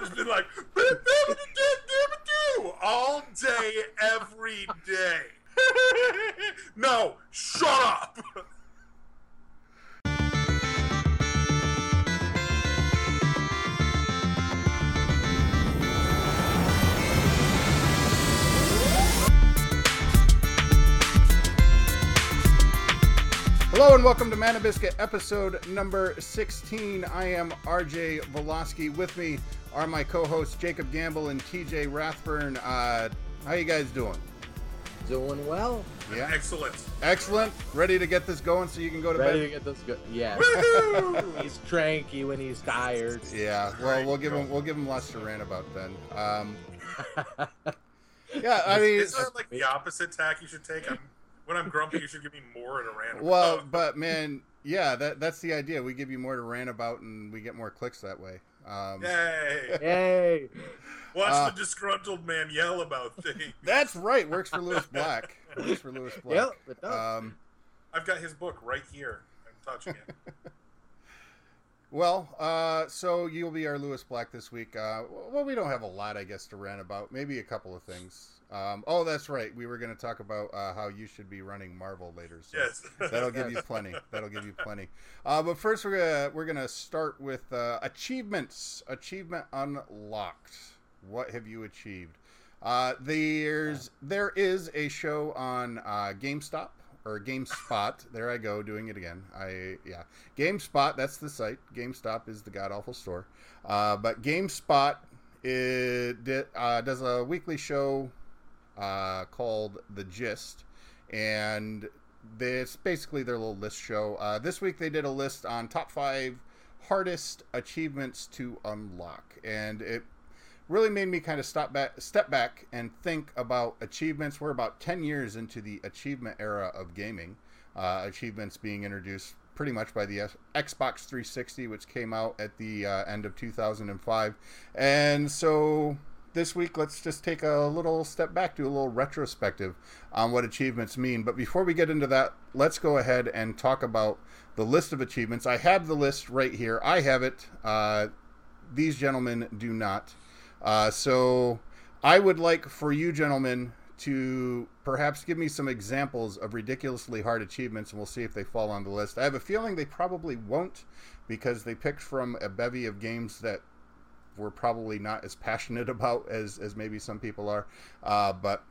just been like all day, every day. no, shut up. Hello and welcome to Mana Biscuit episode number 16. I am RJ Voloski. With me are my co-hosts Jacob Gamble and TJ Rathburn. Uh, how you guys doing? Doing well. Yeah, Excellent. excellent. Ready to get this going so you can go to Ready to bed. get this good. Yeah. He's cranky when he's tired. Yeah, well, we'll give him we'll give him lots to rant about then. Um, yeah, I mean, Is there like the opposite tack you should take? I'm, when I'm grumpy, you should give me more in a random. well, but man, yeah, that that's the idea. We give you more to rant about, and we get more clicks that way. Um, Yay! Yay. Watch Uh, the disgruntled man yell about things. That's right. Works for Lewis Black. Works for Lewis Black. Yep, it does. Um, I've got his book right here. I'm touching it. Well, uh, so you'll be our Lewis Black this week. Uh, well, we don't have a lot, I guess, to rant about. Maybe a couple of things. Um, oh, that's right. We were going to talk about uh, how you should be running Marvel later. So Yes. that'll give you plenty. That'll give you plenty. Uh, but first, we're gonna we're gonna start with uh, achievements. Achievement unlocked. What have you achieved? Uh, there's there is a show on uh, GameStop or GameSpot. there I go doing it again. I yeah, GameSpot. That's the site. GameStop is the god awful store. Uh, but GameSpot it uh, does a weekly show uh, called The Gist, and it's basically their little list show. Uh, this week they did a list on top five hardest achievements to unlock, and it really made me kind of stop back, step back, and think about achievements. We're about ten years into the achievement era of gaming. Uh, achievements being introduced pretty much by the Xbox 360, which came out at the uh, end of 2005, and so this week let's just take a little step back, do a little retrospective on what achievements mean. But before we get into that, let's go ahead and talk about the list of achievements. I have the list right here. I have it. Uh, these gentlemen do not. Uh, so I would like for you gentlemen to perhaps give me some examples of ridiculously hard achievements, and we'll see if they fall on the list. I have a feeling they probably won't because they picked from a bevy of games that we're probably not as passionate about as, as maybe some people are. Uh, but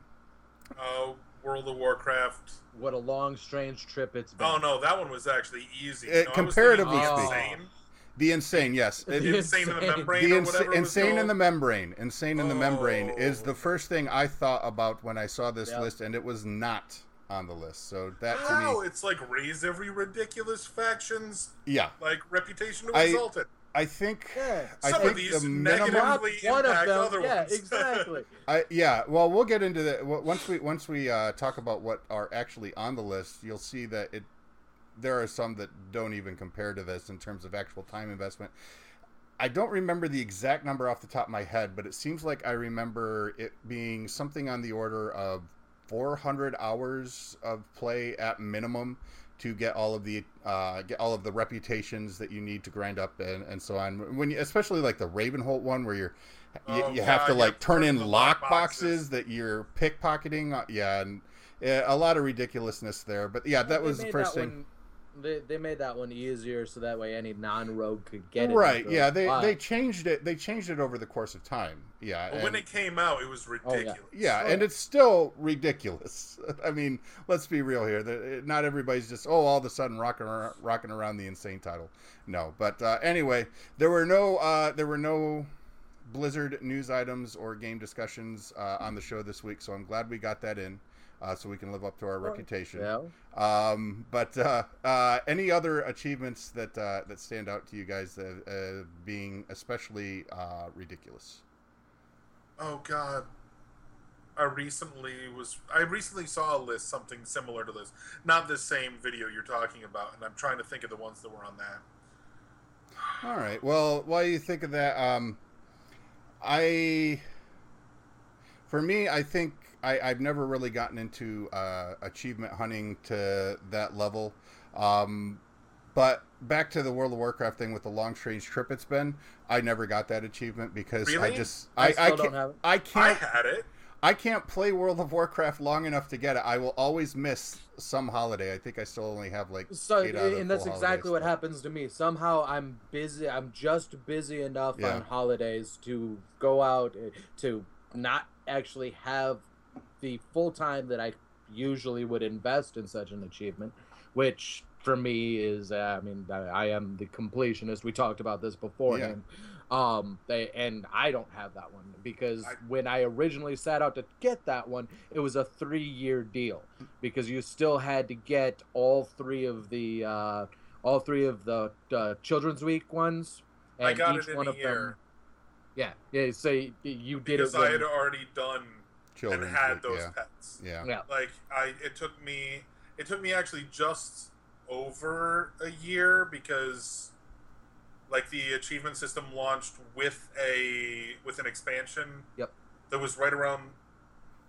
Oh, World of Warcraft. What a long, strange trip it's been. Oh no, that one was actually easy. Uh, No, comparatively thinking the speaking. Insane. the insane, yes. It- The insane in the membrane the ins- whatever. insane in the membrane insane in the membrane is the Oh. first thing i thought about when i saw this Yep. list and it was not on the list so that to me it's like raise every ridiculous faction's yeah like reputation to I- result in. I think Yeah. i Some think of these the minimum Not negatively one of impact them. other yeah, ones. exactly. I, yeah well we'll get into that once we once we uh, talk about what are actually on the list you'll see that it there are some that don't even compare to this in terms of actual time investment I don't remember the exact number off the top of my head, but it seems like I remember it being something on the order of 400 hours of play at minimum to get all of the uh, get all of the reputations that you need to grind up and, and so on. When you, especially like the Ravenholdt one where you're you, Oh, you have God, to like turn turn in the lock lock boxes boxes. that you're pickpocketing. Uh, Yeah, and uh, a lot of ridiculousness there. But yeah, that They was the first thing. One, they, they made that one easier so that way any non-rogue could get it. right into yeah they But- they changed it they changed it over the course of time yeah But when it came out, it was Oh, yeah. ridiculous. yeah Oh, and it's still ridiculous i mean let's be real here not everybody's just oh all of a sudden rocking around, rocking around the insane title no but uh, anyway there were no uh, there were no blizzard news items or game discussions uh, on the show this week so i'm glad we got that in uh, so we can live up to our reputation Yeah. um, but uh, uh, any other achievements that uh, that stand out to you guys uh, uh, being especially uh, ridiculous? Oh God. I recently was I recently saw a list something similar to this. Not the same video you're talking about, and I'm trying to think of the ones that were on that. All right. Well, while you think of that, um, I, for me, I think I, I've never really gotten into uh, achievement hunting to that level. Um, But back to the World of Warcraft thing with the long strange trip it's been, I never got that achievement because I just I I, still I, don't can't have it. I I can't had it. I can't play World of Warcraft long enough to get it. I will always miss some holiday. I think I still only have like So, eight out of the and that's full exactly what happens to me. Somehow I'm busy. I'm just busy enough Yeah. on holidays to go out uh, to not actually have the full time that I usually would invest in such an achievement, which for me is, uh, I mean, I, am the completionist. We talked about this beforehand. Yeah. Um, they and I don't have that one because I- when I originally set out to get that one, it was a three-year deal because you still had to get all three of the uh, all three of the uh, Children's Week ones, and I got each it in one a of year them. Yeah, yeah. So you, you did because it. When, I had already done Children's and had those yeah. pets. Yeah. yeah. Like I, it took me, it took me actually just over a year because, like, the achievement system launched with a with an expansion. Yep. That was right around.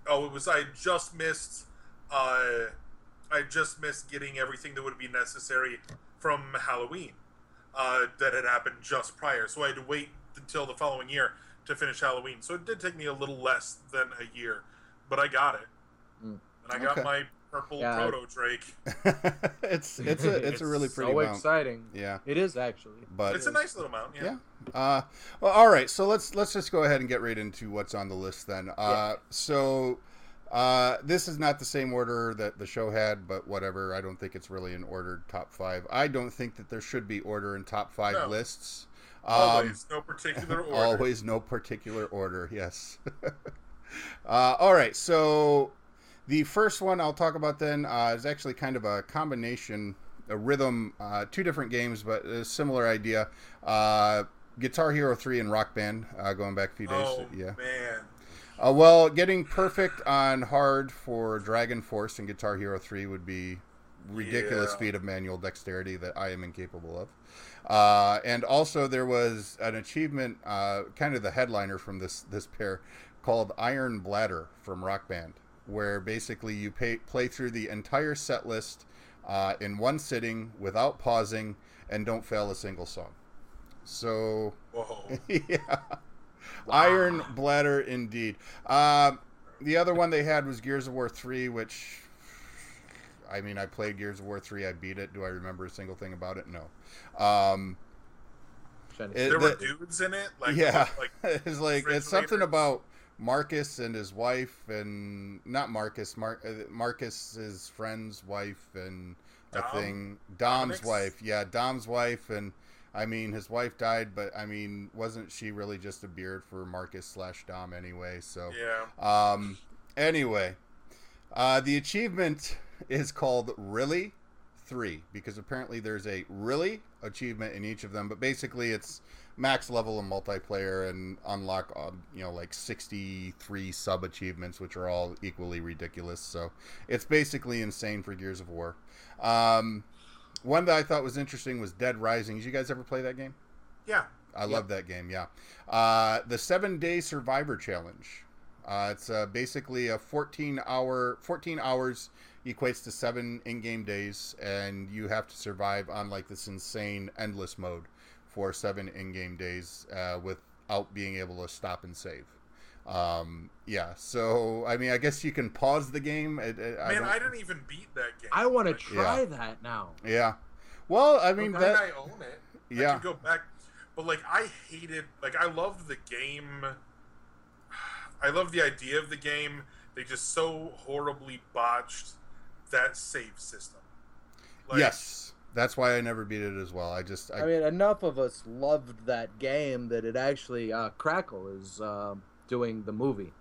Oh, it was. I just missed. Uh, I just missed getting everything that would be necessary from Halloween. Uh, that had happened just prior, so I had to wait until the following year to finish Halloween. So it did take me a little less than a year, but I got it, Mm. and I got my purple Yeah. proto Drake. it's it's a it's, a really pretty so mount. exciting. Yeah, It is actually. but It's a nice little mount. Yeah. yeah. Uh, well, all right. So let's let's just go ahead and get right into what's on the list then. Uh, so uh, this is not the same order that the show had, but whatever. I don't think it's really an ordered top five. I don't think that there should be order in top five No. lists. Um, Always, no particular order. Always no particular order, yes. uh, all right, so the first one I'll talk about then uh, is actually kind of a combination, a rhythm, uh, two different games, but a similar idea. Uh, Guitar Hero 3 and Rock Band, uh, going back a few days. Oh yeah. man, Uh, well, getting perfect on hard for Dragon Force and Guitar Hero 3 would be ridiculous Yeah. feat of manual dexterity that I am incapable of. Uh, and also, there was an achievement, uh, kind of the headliner from this this pair, called Iron Bladder from Rock Band, where basically you pay, play through the entire set list uh, in one sitting without pausing and don't fail a single song. So whoa. yeah. Iron Bladder, indeed. Uh, the other one they had was Gears of War 3, which, I mean, I played Gears of War 3. I beat it. Do I remember a single thing about it? No. Um, It- There were dudes in it. Like yeah. like it's like, it's something about Marcus and his wife, and not Marcus, Mar- uh, Marcus's friend's wife, and a Dom? thing. Dom's Dominic's? wife. Yeah, Dom's wife, and I mean, his wife died, but I mean, wasn't she really just a beard for Marcus slash Dom anyway? So, yeah. um, anyway, uh, the achievement is called Really Three because apparently there's a Really achievement in each of them, but basically it's max level and multiplayer and unlock, uh, you know, like 63 sub achievements, which are all equally ridiculous. So it's basically insane for Gears of War. Um, one that I thought was interesting was Dead Rising. Did you guys ever play that game? Yeah. I love that game. Yeah, uh, the Seven Day Survivor Challenge. Uh, it's uh, basically a 14 hour, 14 hours equates to seven in-game days, and you have to survive on like this insane endless mode for seven in-game days uh, without being able to stop and save. Um, yeah, so I mean, I guess you can pause the game. It, it, I Man, don't- I, didn't even beat that game. I want to Like, try that now. yeah. Well, I I mean mean, that. I own it. I Yeah. could go back, but like I hated. Like I loved the game. I love the idea of the game. They just so horribly botched that save system. Like, yes, that's why I never beat it as well. I just, I, I mean, enough of us loved that game that it actually uh, Crackle is uh, doing the movie.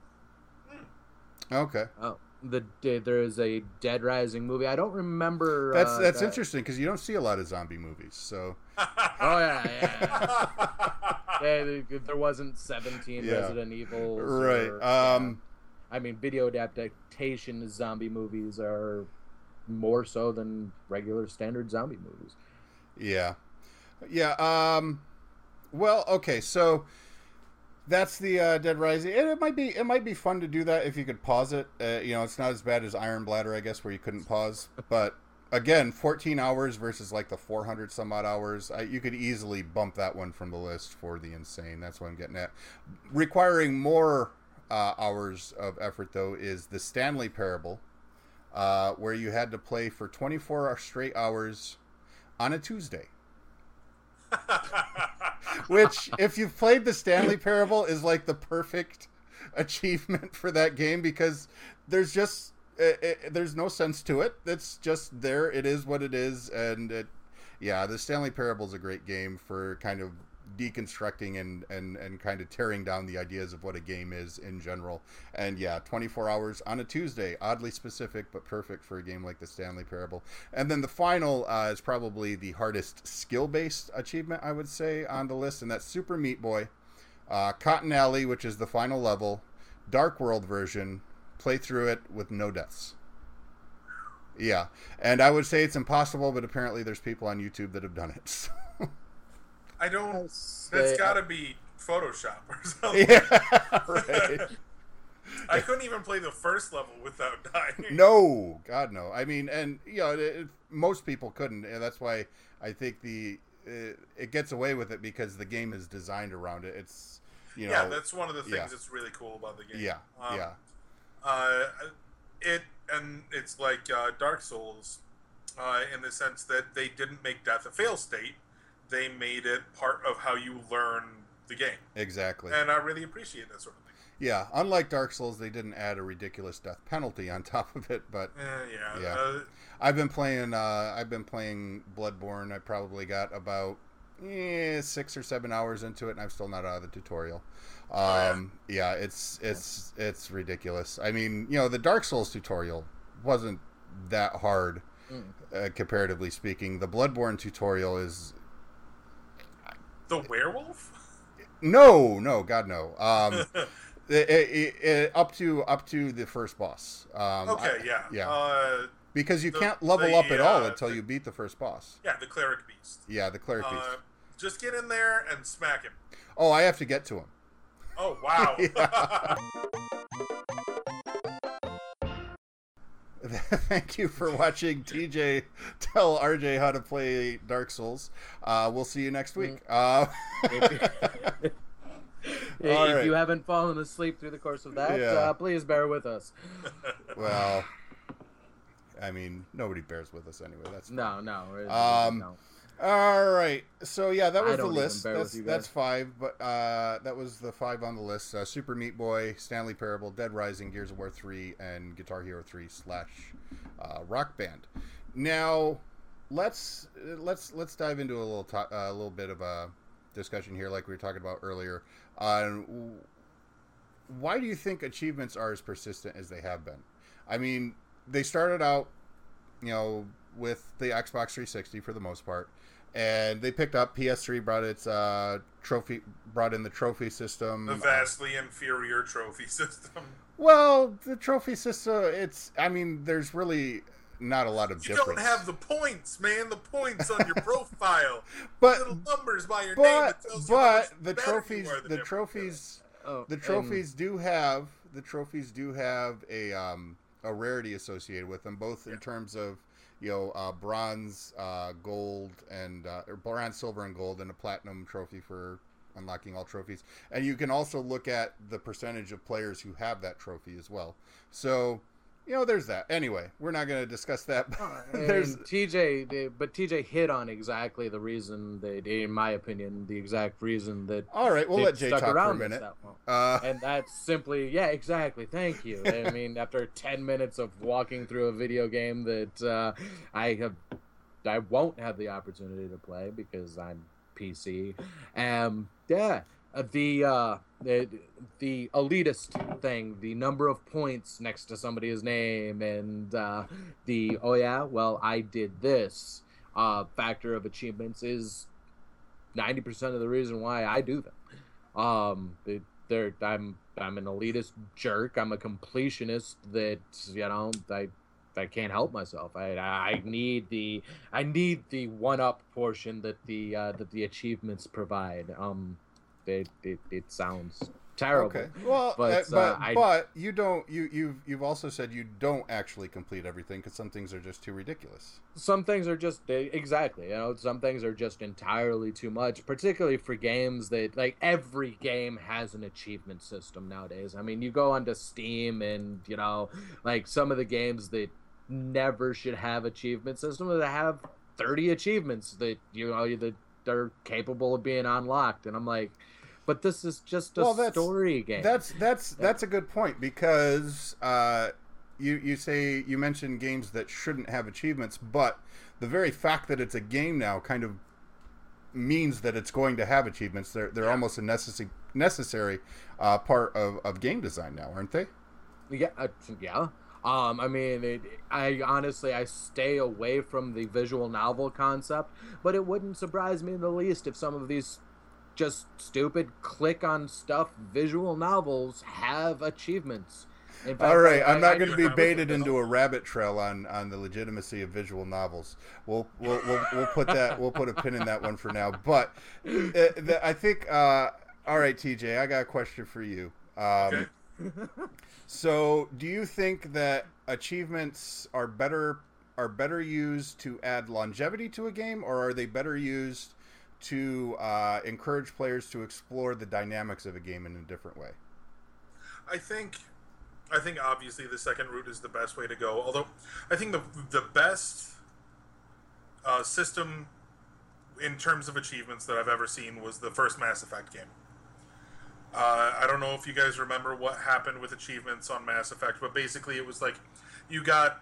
okay. Oh, the there is a Dead Rising movie. I don't remember. That's uh, that's that- interesting because you don't see a lot of zombie movies. So Oh yeah, yeah. yeah there- there wasn't 17 Yeah. Resident Evil. right. Um. I mean, video adaptation zombie movies are more so than regular standard zombie movies. Yeah. Yeah. Um. Well. Okay. So that's the uh, Dead Rising. It, it might be it might be fun to do that if you could pause it. Uh, you know, it's not as bad as Iron Bladder, I guess, where you couldn't pause. But again, 14 hours versus like the 400 some odd hours. I, you could easily bump that one from the list for the insane. That's what I'm getting at. Requiring more uh, hours of effort though is the Stanley Parable, uh, where you had to play for 24 straight hours on a Tuesday. Which, if you've played the Stanley Parable, is like the perfect achievement for that game because there's just it, it, there's no sense to it. It's just there. It is what it is, and it, yeah, the Stanley Parable is a great game for kind of deconstructing and, and, and kind of tearing down the ideas of what a game is in general. And yeah, 24 hours on a Tuesday, oddly specific, but perfect for a game like the Stanley Parable. And then the final uh, is probably the hardest skill based achievement, I would say, on the list, and that's Super Meat Boy. Uh, Cotton Alley, which is the final level, Dark World version, play through it with no deaths. Yeah, and I would say it's impossible, but apparently there's people on YouTube that have done it. I don't. That's got to be Photoshop or something. Yeah, right. I couldn't even play the first level without dying. No, God no. I mean, and you know, it, it, most people couldn't, and that's why I think the it, it, gets away with it because the game is designed around it. It's you know, yeah, that's one of the things yeah. that's really cool about the game. Yeah, um, yeah. Uh, it and it's like uh, Dark Souls, uh, in the sense that they didn't make death a fail state they made it part of how you learn the game. Exactly. And I really appreciate that sort of thing. Yeah, unlike Dark Souls, they didn't add a ridiculous death penalty on top of it, but uh, yeah, yeah. Uh, I've been playing. Uh, I've been playing Bloodborne. I probably got about eh, six or seven hours into it, and I'm still not out of the tutorial. Um, oh, yeah. yeah, it's it's it's ridiculous. I mean, you know, the Dark Souls tutorial wasn't that hard, mm. uh, comparatively speaking. The Bloodborne tutorial is the werewolf? No, no, God no. Um, it, it, it, up to up to the first boss. Um, okay, I, yeah, yeah. Uh, because you the, can't level the, up at uh, all until the, you beat the first boss. Yeah, the cleric beast. Yeah, the cleric uh, beast. Just get in there and smack him. Oh, I have to get to him. Oh wow. Thank you for watching TJ tell RJ how to play Dark Souls. Uh, we'll see you next week. Mm. Uh, if, if right. you haven't fallen asleep through the course of that, yeah. uh, please bear with us. Well, I mean, nobody bears with us anyway. That's no, no, um, no. All right. So yeah, that was the list. That's that's five, but uh, that was the five on the list. Uh, Super Meat Boy, Stanley Parable, Dead Rising, Gears of War three, and Guitar Hero three slash uh, Rock Band. Now, let's let's let's dive into a little to- uh, a little bit of a discussion here, like we were talking about earlier. On why do you think achievements are as persistent as they have been? I mean, they started out, you know, with the Xbox 360 for the most part and they picked up PS3 brought its uh, trophy brought in the trophy system. The vastly uh, inferior trophy system. Well the trophy system it's i mean there's really not a lot of you difference. don't have the points man. The points on your profile. But little numbers by your but, name but the trophies the trophies oh, the trophies and... do have the trophies do have a um a rarity associated with them both yeah. in terms of you know, uh, bronze, uh, gold, and uh, or bronze, silver, and gold, and a platinum trophy for unlocking all trophies. And you can also look at the percentage of players who have that trophy as well. So you know, there's that. Anyway, we're not going to discuss that. there's TJ, but TJ hit on exactly the reason that, in my opinion, the exact reason that. All right, we'll let Jay talk for a minute. That uh... And that's simply, yeah, exactly. Thank you. I mean, after ten minutes of walking through a video game that uh, I have, I won't have the opportunity to play because I'm PC. Um, yeah, the uh, the the elitist thing, the number of points next to somebody's name, and uh, the oh yeah, well I did this uh, factor of achievements is ninety percent of the reason why I do them. Um, they're I'm I'm an elitist jerk. I'm a completionist that you know I I can't help myself. I I need the I need the one up portion that the uh, that the achievements provide. Um, it, it, it sounds terrible. Okay. Well, But, uh, but, uh, I- but you don't. You you've you've also said you don't actually complete everything because some things are just too ridiculous. some things are just they, exactly you know some things are just entirely too much particularly for games that like every game has an achievement system nowadays i mean you go onto steam and you know like some of the games that never should have achievement systems that have 30 achievements that you know that are capable of being unlocked and i'm like but this is just a Well, that's- story game That's that's that's a good point because uh, you you say you mentioned games that shouldn't have achievements, but the very fact that it's a game now kind of means that it's going to have achievements. They're they're Yeah. almost a necessary necessary uh, part of, of game design now, aren't they? Yeah, uh, yeah. Um, I mean, it, I honestly I stay away from the visual novel concept, but it wouldn't surprise me in the least if some of these just stupid click on stuff visual novels have achievements. Fact, All right, I- I'm not going to be baited into a rabbit trail on, on the legitimacy of visual novels. We'll we'll, we'll, we'll put that we'll put a pin in that one for now. But uh, the, I think uh, all right, TJ, I got a question for you. Um, Okay. So, do you think that achievements are better are better used to add longevity to a game, or are they better used to uh, encourage players to explore the dynamics of a game in a different way? I think, I think obviously the second route is the best way to go. Although, I think the the best uh, system in terms of achievements that I've ever seen was the first Mass Effect game. Uh, I don't know if you guys remember what happened with achievements on Mass Effect, but basically it was like you got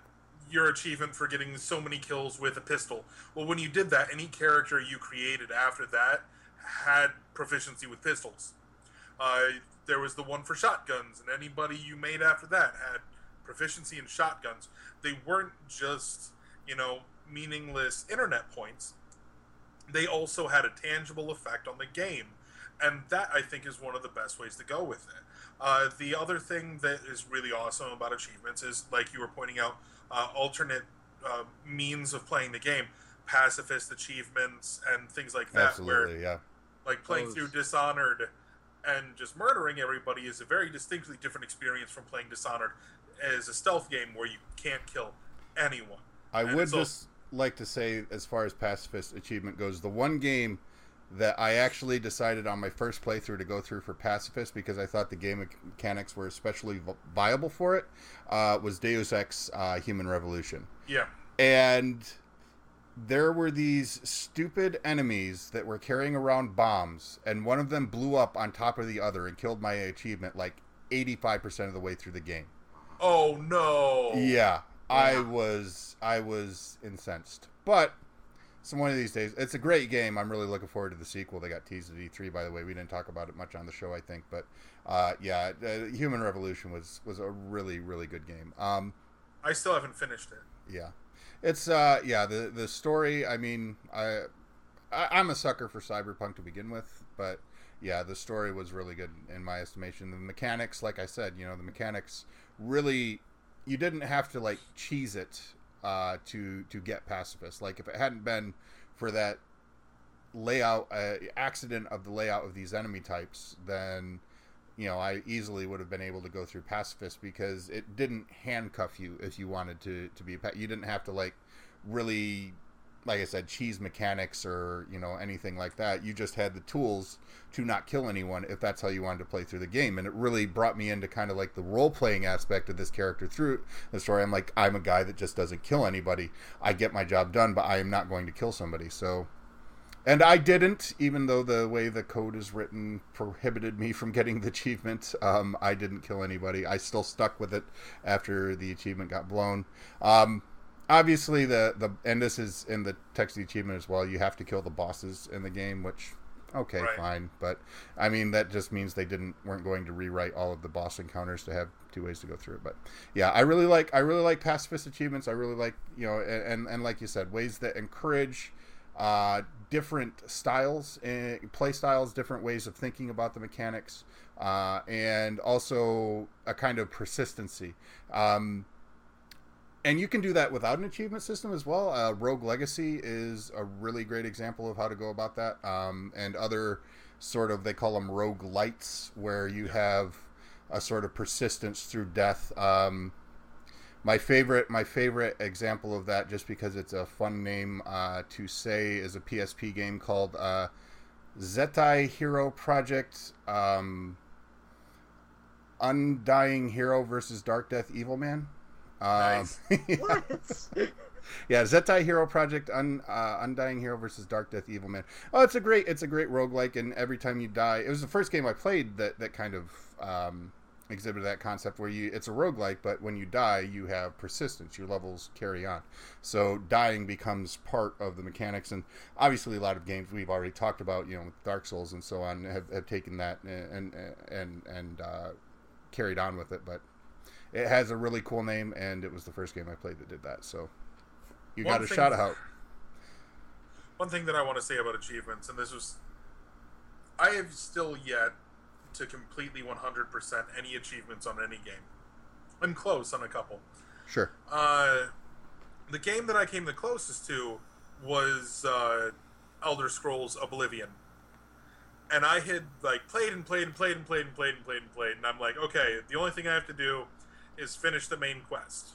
your achievement for getting so many kills with a pistol. Well, when you did that, any character you created after that had proficiency with pistols. Uh, there was the one for shotguns, and anybody you made after that had proficiency in shotguns. They weren't just, you know, meaningless internet points. They also had a tangible effect on the game. And that, I think, is one of the best ways to go with it. Uh, the other thing that is really awesome about achievements is, like you were pointing out, uh, alternate uh, means of playing the game, pacifist achievements, and things like that, where yeah. like playing Those- through Dishonored and just murdering everybody is a very distinctly different experience from playing Dishonored as a stealth game where you can't kill anyone. I And would it's al- just like to say, as far as pacifist achievement goes, the one game that I actually decided on my first playthrough to go through for pacifist because I thought the game mechanics were especially viable for it uh, was Deus Ex: uh, Human Revolution, Yeah, and there were these stupid enemies that were carrying around bombs, and one of them blew up on top of the other and killed my achievement like eighty-five percent of the way through the game. Oh no! Yeah, I was I was incensed. But some one of these days, it's a great game. I'm really looking forward to the sequel. They got teased at E3, by the way. We didn't talk about it much on the show, I think, but uh, yeah, uh, Human Revolution was was a really really good game. Um, I still haven't finished it. yeah, it's uh, yeah the the story. I mean, I, I I'm a sucker for cyberpunk to begin with, but yeah, the story was really good in my estimation. The mechanics, like I said, you know, the mechanics really you didn't have to like cheese it uh, to to get pacifist. Like if it hadn't been for that layout uh, accident of the layout of these enemy types, then you know I easily would have been able to go through pacifist because it didn't handcuff you if you wanted to to be a pa- you didn't have to like really like I said cheese mechanics or you know anything like that. You just had the tools to not kill anyone if that's how you wanted to play through the game. And it really brought me into kind of like the role playing aspect of this character through the story. I'm like i'm a guy that just doesn't kill anybody. I get my job done but i am not going to kill somebody. So and i didn't even though the way the code is written prohibited me from getting the achievement. Um, i didn't kill anybody. I still stuck with it after the achievement got blown. Um, obviously the the and this is in the text achievement as well you have to kill the bosses in the game which okay Right. fine. But i mean that just means they didn't weren't going to rewrite all of the boss encounters to have two ways to go through it. But yeah i really like i really like pacifist achievements. I really like you know and and, and like you said ways that encourage uh, different styles and play styles different ways of thinking about the mechanics uh, and also a kind of persistency. Um, and you can do that without an achievement system as well. Uh, Rogue Legacy is a really great example of how to go about that, um, and other sort of they call them roguelites, where you have a sort of persistence through death. Um, my favorite, my favorite example of that, just because it's a fun name uh, to say, is a PSP game called uh, Zettai Hero Project. Um, Undying Hero versus Dark Death Evil Man. Um, Nice. What? yeah, Zettai Hero Project, Un, uh, Undying Hero versus Dark Death Evil Man. Oh, it's a great, it's a great roguelike, and every time you die, it was the first game I played that that kind of um, exhibited that concept where you, it's a roguelike, but when you die, you have persistence. Your levels carry on, so dying becomes part of the mechanics. And obviously, a lot of games we've already talked about, you know, Dark Souls and so on, have, have taken that and and and uh, carried on with it, but. It has a really cool name, and it was the first game I played that did that. So, you One got a shout out. One thing that I want to say about achievements, and this was, I have still yet to completely 100% any achievements on any game. I'm close on a couple. Sure. Uh, the game that I came the closest to was uh, Elder Scrolls Oblivion. And I had like played and played and played and played and played and played and played, and I'm like, okay, the only thing I have to do is finish the main quest.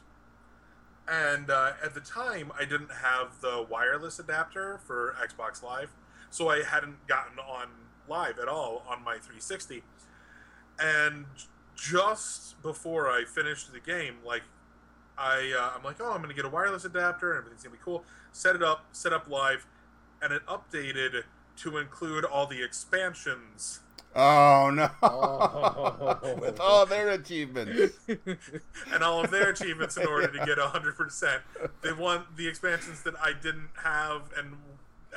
And uh, at the time, I didn't have the wireless adapter for Xbox Live, so I hadn't gotten on live at all on my 360. And just before I finished the game, like I uh, I'm like, oh, I'm gonna get a wireless adapter and everything's gonna be cool. Set it up, set up live, and it updated to include all the expansions Oh no! Oh. With all their achievements. and all of their achievements in order to get 100%. They want the expansions that I didn't have and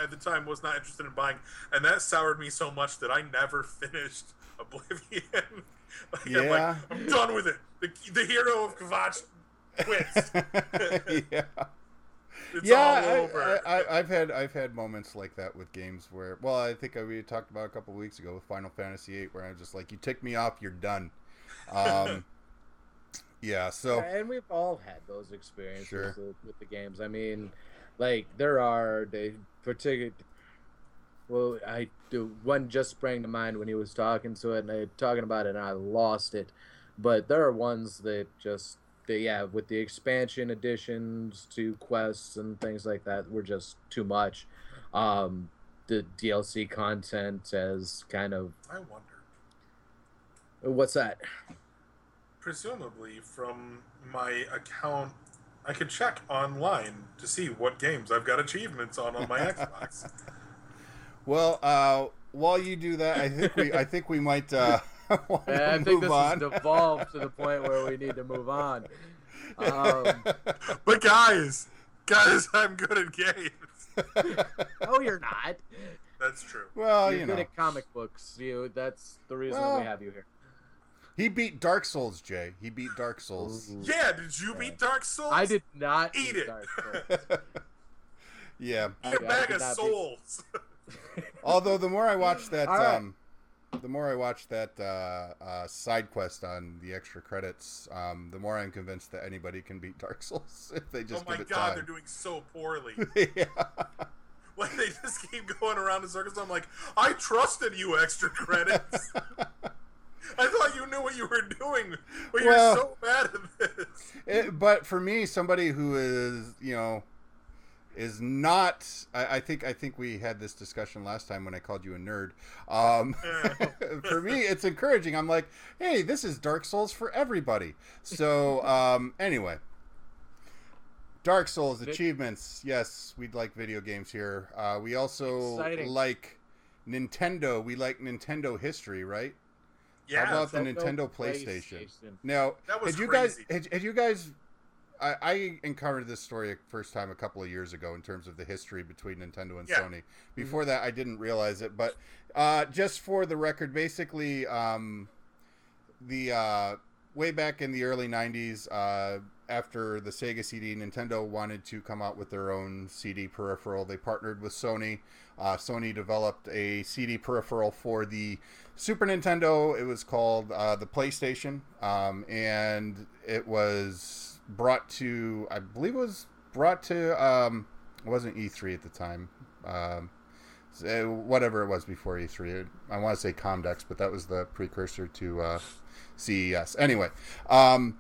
at the time was not interested in buying, and that soured me so much that I never finished Oblivion. like, I'm Yeah. like, I'm done with it. The, the hero of Kvatch quits. yeah. It's yeah, all I- over. I, I, I've had I've had moments like that with games where, well, I think I, we talked about a couple of weeks ago with Final Fantasy VIII, where I'm just like, you tick me off, you're done. Um, yeah, so and we've all had those experiences Sure. with, with the games. I mean, like there are the particular. Well, I do one just sprang to mind when he was talking to it, and I talking about it, and I lost it. But there are ones that just, they, yeah, with the expansion additions to quests and things like that, were just too much. Um, the DLC content as kind of I wonder. what's that? Presumably, from my account, I could check online to see what games I've got achievements on on my Xbox. well, uh, while you do that, I think we I think we might uh, wanna And I move think this on. has devolved to the point where we need to move on. Um, But guys, guys, I'm good at games. oh, you're not. That's true. well, you're you good know, at comic books. You. That's the reason Well- we have you here. he beat Dark Souls, Jay. He beat Dark Souls. Yeah, did you beat Dark Souls? I did not Eat beat it. Dark Souls. yeah. Eat I- a I bag of not beat- souls. Although the more I watch that, All right. um, the more I watch that uh, uh, side quest on the extra credits, um, the more I'm convinced that anybody can beat Dark Souls if they just my give it time. Oh my god, they're doing so poorly. yeah. Like they just keep going around in circles. I'm like, I trusted you, extra credits. I thought you knew what you were doing, but you're so bad at this. It- but for me, somebody who is, you know, is not. I, I think I think we had this discussion last time when I called you a nerd. Um, for me, it's encouraging. I'm like, hey, this is Dark Souls for everybody. So um, anyway, Dark Souls achievements. Yes, we'd like video games here. Uh, we also Exciting. like Nintendo. We like Nintendo history, right? Yeah, How about the Nintendo Nintendo PlayStation? PlayStation. Now, That was had you guys crazy. had, had you guys I, I encountered this story first time a couple of years ago in terms of the history between Nintendo and Yeah. Sony. Before that, I didn't realize it, but uh, just for the record, basically, um, the uh, way back in the early '90s, uh, after the Sega CD, Nintendo wanted to come out with their own CD peripheral. They partnered with Sony. Uh, Sony developed a CD peripheral for the Super Nintendo. It was called uh, the PlayStation, um, and it was brought to, I believe, it was brought to. Um, it wasn't E3 at the time. Um, uh, whatever it was before E3. I want to say Comdex, but that was the precursor to uh, CES. Anyway, um,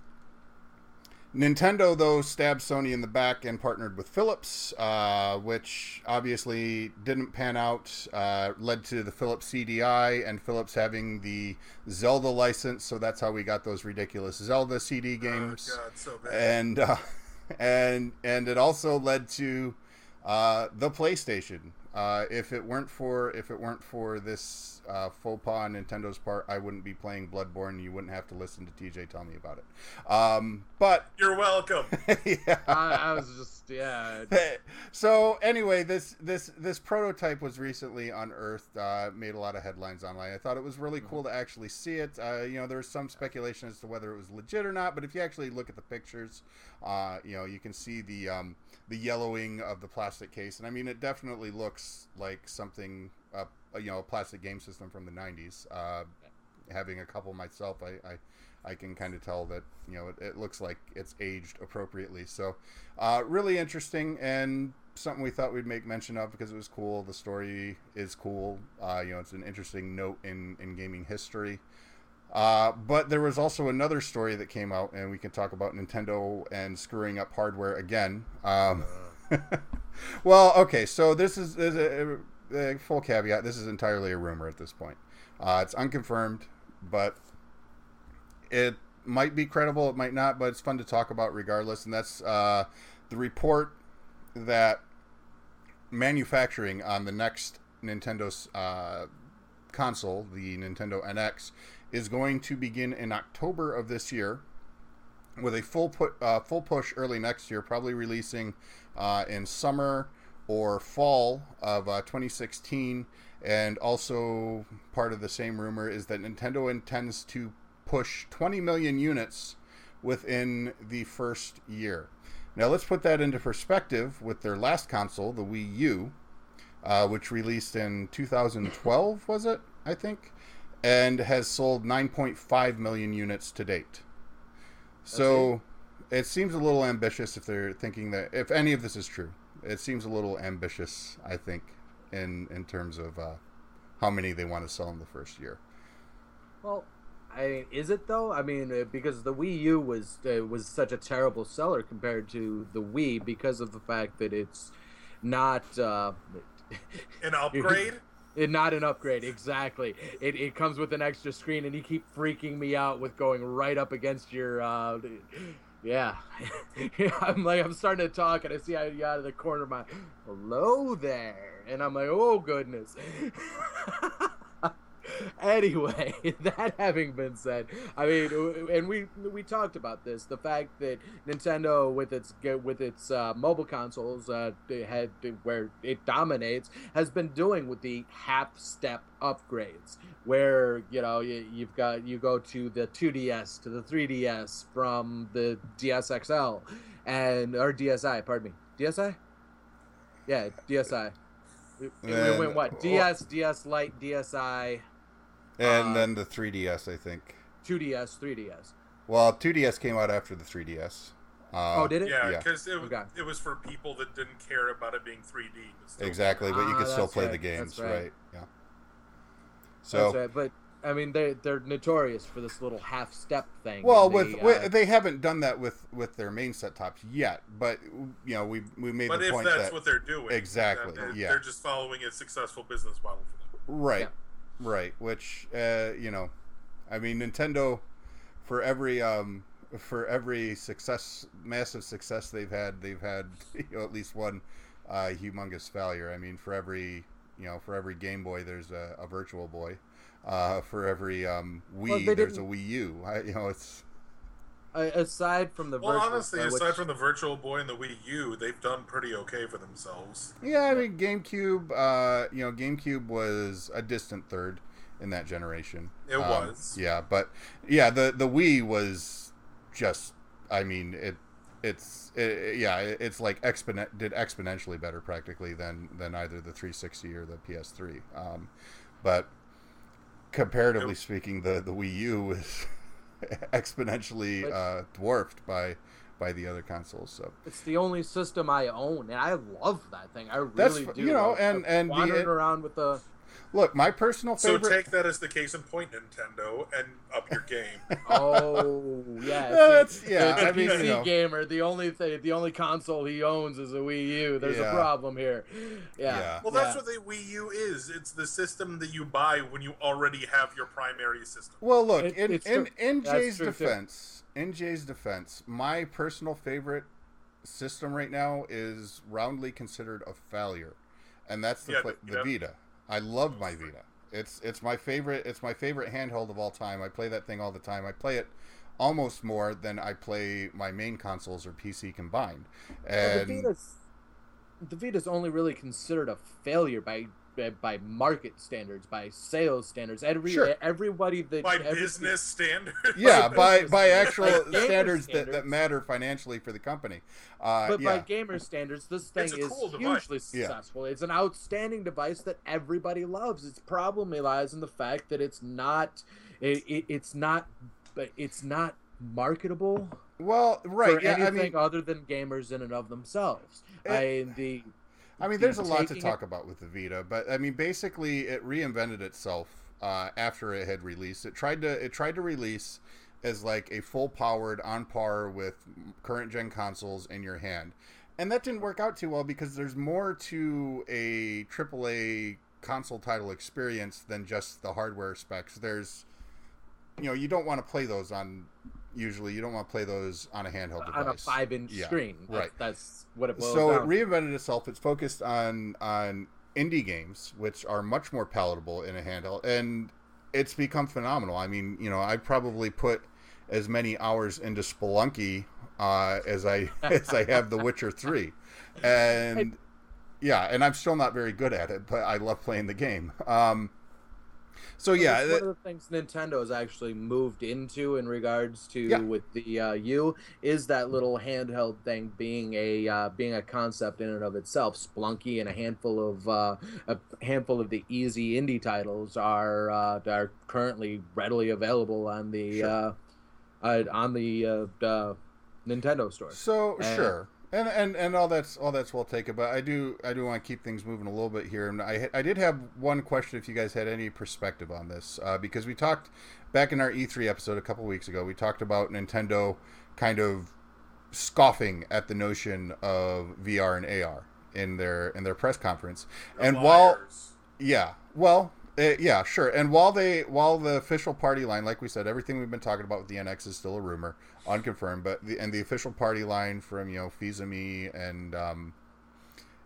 Nintendo though stabbed Sony in the back and partnered with Philips, uh, which obviously didn't pan out. Uh, led to the Philips CDI and Philips having the Zelda license, so that's how we got those ridiculous Zelda CD games. Oh, God, so bad. and uh, and and it also led to uh, the PlayStation. Uh, if it weren't for if it weren't for this uh, faux pas on Nintendo's part, I wouldn't be playing Bloodborne. You wouldn't have to listen to TJ tell me about it. Um, but You're welcome. yeah. I, I was just yeah. so anyway, this this this prototype was recently unearthed. Uh, made a lot of headlines online. I thought it was really cool to actually see it. Uh, you know, there was some speculation as to whether it was legit or not, but if you actually look at the pictures, uh, you know, you can see the um, the yellowing of the plastic case, and I mean, it definitely looks like something, uh, you know, a plastic game system from the '90s. Uh, having a couple myself, I, I I can kind of tell that you know it, it looks like it's aged appropriately. So, uh, really interesting and something we thought we'd make mention of because it was cool. The story is cool. Uh, you know, it's an interesting note in in gaming history. Uh, but there was also another story that came out, and we can talk about Nintendo and screwing up hardware again. Um, well, okay, so this is, is a, a full caveat. This is entirely a rumor at this point. Uh, it's unconfirmed, but it might be credible. It might not, but it's fun to talk about regardless. And that's uh, the report that manufacturing on the next Nintendo uh, console, the Nintendo NX, is going to begin in October of this year, with a full put uh, full push early next year, probably releasing uh, in summer or fall of uh, 2016. And also part of the same rumor is that Nintendo intends to push 20 million units within the first year. Now let's put that into perspective with their last console, the Wii U, uh, which released in 2012, was it? I think, and has sold 9.5 million units to date. So it seems a little ambitious if they're thinking that if any of this is true. It seems a little ambitious, I think, in in terms of uh, how many they want to sell in the first year. Well, I is it though? I mean, uh, because the Wii U was uh, was such a terrible seller compared to the Wii because of the fact that it's not uh, An upgrade? It not an upgrade exactly. It it comes with an extra screen, and you keep freaking me out with going right up against your. Uh, yeah, I'm like I'm starting to talk, and I see you out of the corner of my hello there, and I'm like, oh goodness. anyway, that having been said, I mean, and we we talked about this, the fact that Nintendo with its with its uh, mobile consoles uh, had where it dominates has been doing with the half step upgrades, where you know you, you've got you go to the 2DS to the 3DS from the DSXL and or DSi, pardon me, DSi, yeah, DSi. We, we And- went what? DS, DS Lite, DSi, And Uh, then the 3DS, I think. 2DS, 3DS. Well, 2DS came out after the 3DS. Uh, oh, did it? Yeah, Yeah. because it, was Okay. it was for people that didn't care about it being 3D. But Exactly, but you Ah, could still that's play the games, right. right. Yeah. That's So, right. But I mean, they they're notorious for this little half step thing. well, and with, they, with uh, they haven't done that with with their main set tops yet, but you know we we made But the if point that's that what they're doing, Exactly, then they're, yeah. they're just following a successful business model for them. right, right, which uh, you know, I mean Nintendo for every um for every success massive success they've had, they've had you know, at least one uh, humongous failure. I mean, for every you know for every Game Boy, there's a, a Virtual Boy. Uh, for every um, Wii, Well, there's a Wii U. I, you know, it's aside from the Well, virtual, honestly, uh, aside from the Virtual Boy and the Wii U, they've done pretty okay for themselves. Yeah, I mean GameCube. Uh, you know, GameCube was a distant third in that generation. It Um, was. Yeah, but yeah, the the Wii was just. I mean, it. It's it, yeah, it's like exponent did exponentially better practically than than either the 360 or the PS3. Um, but comparatively Yep. speaking, the the Wii U is exponentially uh, dwarfed by by the other consoles. So It's the only system I own, and I love that thing. I really That's- do. you know, Like, and- and the- wandering around with the look, my personal favorite. So take that as the case in point, Nintendo, and up your game. oh yeah, Yeah, see, that's- yeah, the, the I mean, PC you know. gamer. The only thing, the only console he owns is a Wii U. There's Yeah. a problem here. Yeah. Yeah. Well, that's what the Wii U is. It's the system that you buy when you already have your primary system. Well, look, It- in it's in, in That's Jay's true, too. defense, in Jay's defense, my personal favorite system right now is roundly considered a failure, and that's the Yeah, pla- the the Vita. I love my Vita. It's it's my favorite. It's my favorite handheld of all time. I play that thing all the time. I play it almost more than I play my main consoles or PC combined. Well, And the Vita's the Vita's only really considered a failure by by- by market standards, by sales standards. Every Sure. everybody that By every- business standards. yeah, by business by actual like standards, that, that matter financially for the company. Uh, But yeah. by gamer standards, this thing It's is cool device. hugely Yeah. successful. It's an outstanding device that everybody loves. Its problem lies in the fact that it's not, it, it, it's not, but it's not marketable well, right. for Yeah, I anything mean, other than gamers in and of themselves. I the. I mean, the there's a lot to talk about with the Vita, but I mean, basically, it reinvented itself uh, after it had released. It tried to it tried to release as like a full powered, on par with current gen consoles in your hand, and that didn't work out too well because there's more to a AAA console title experience than just the hardware specs. There's, you know, you don't want to play those on. Usually, you don't want to play those on a handheld device. on a five-inch Yeah, screen. That's, right. That's what it boils so it down. to. reinvented itself. It's focused on on indie games, which are much more palatable in a handheld, and it's become phenomenal. I mean, you know, I probably put as many hours into Spelunky uh, as I as I have The Witcher Three, and yeah, and I'm still not very good at it, but I love playing the game. Um, so yeah, that- one of the things Nintendo has actually moved into in regards to Yeah. with the uh, U is that little handheld thing being a uh, being a concept in and of itself. Spelunky and a handful of uh, a handful of the easy indie titles are uh, are currently readily available on the Sure. uh, uh, on the uh, uh, Nintendo store. So Uh, sure, and and and all that's all that's well taken. But I do I do want to keep things moving a little bit here. And I I did have one question if you guys had any perspective on this uh, because we talked back in our E3 episode a couple weeks ago. We talked about Nintendo kind of scoffing at the notion of VR and AR in their in their press conference. and while yeah, well, uh, yeah, sure. And while they, while the official party line, like we said, everything we've been talking about with the NX is still a rumor, unconfirmed. But the and the official party line from you know Fizumi and um,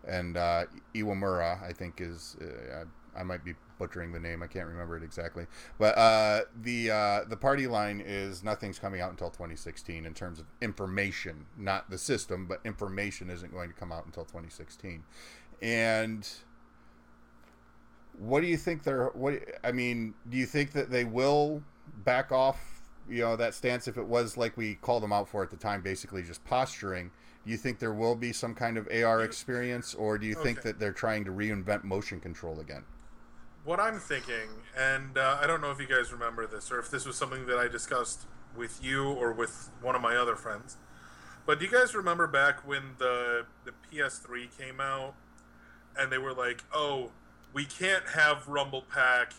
and uh, Iwamura, I think is uh, I, I might be butchering the name. I can't remember it exactly. But uh, the uh, the party line is nothing's coming out until 2016 in terms of information, not the system, but information isn't going to come out until 2016, and what do you think they're what i mean do you think that they will back off you know that stance if it was like we called them out for at the time basically just posturing do you think there will be some kind of ar experience or do you think that they're trying to reinvent motion control again? What I'm thinking, and uh, I don't know if you guys remember this or if this was something that I discussed with you or with one of my other friends, but do you guys remember back when the the PS3 came out and they were like, "Oh, we can't have Rumble Pack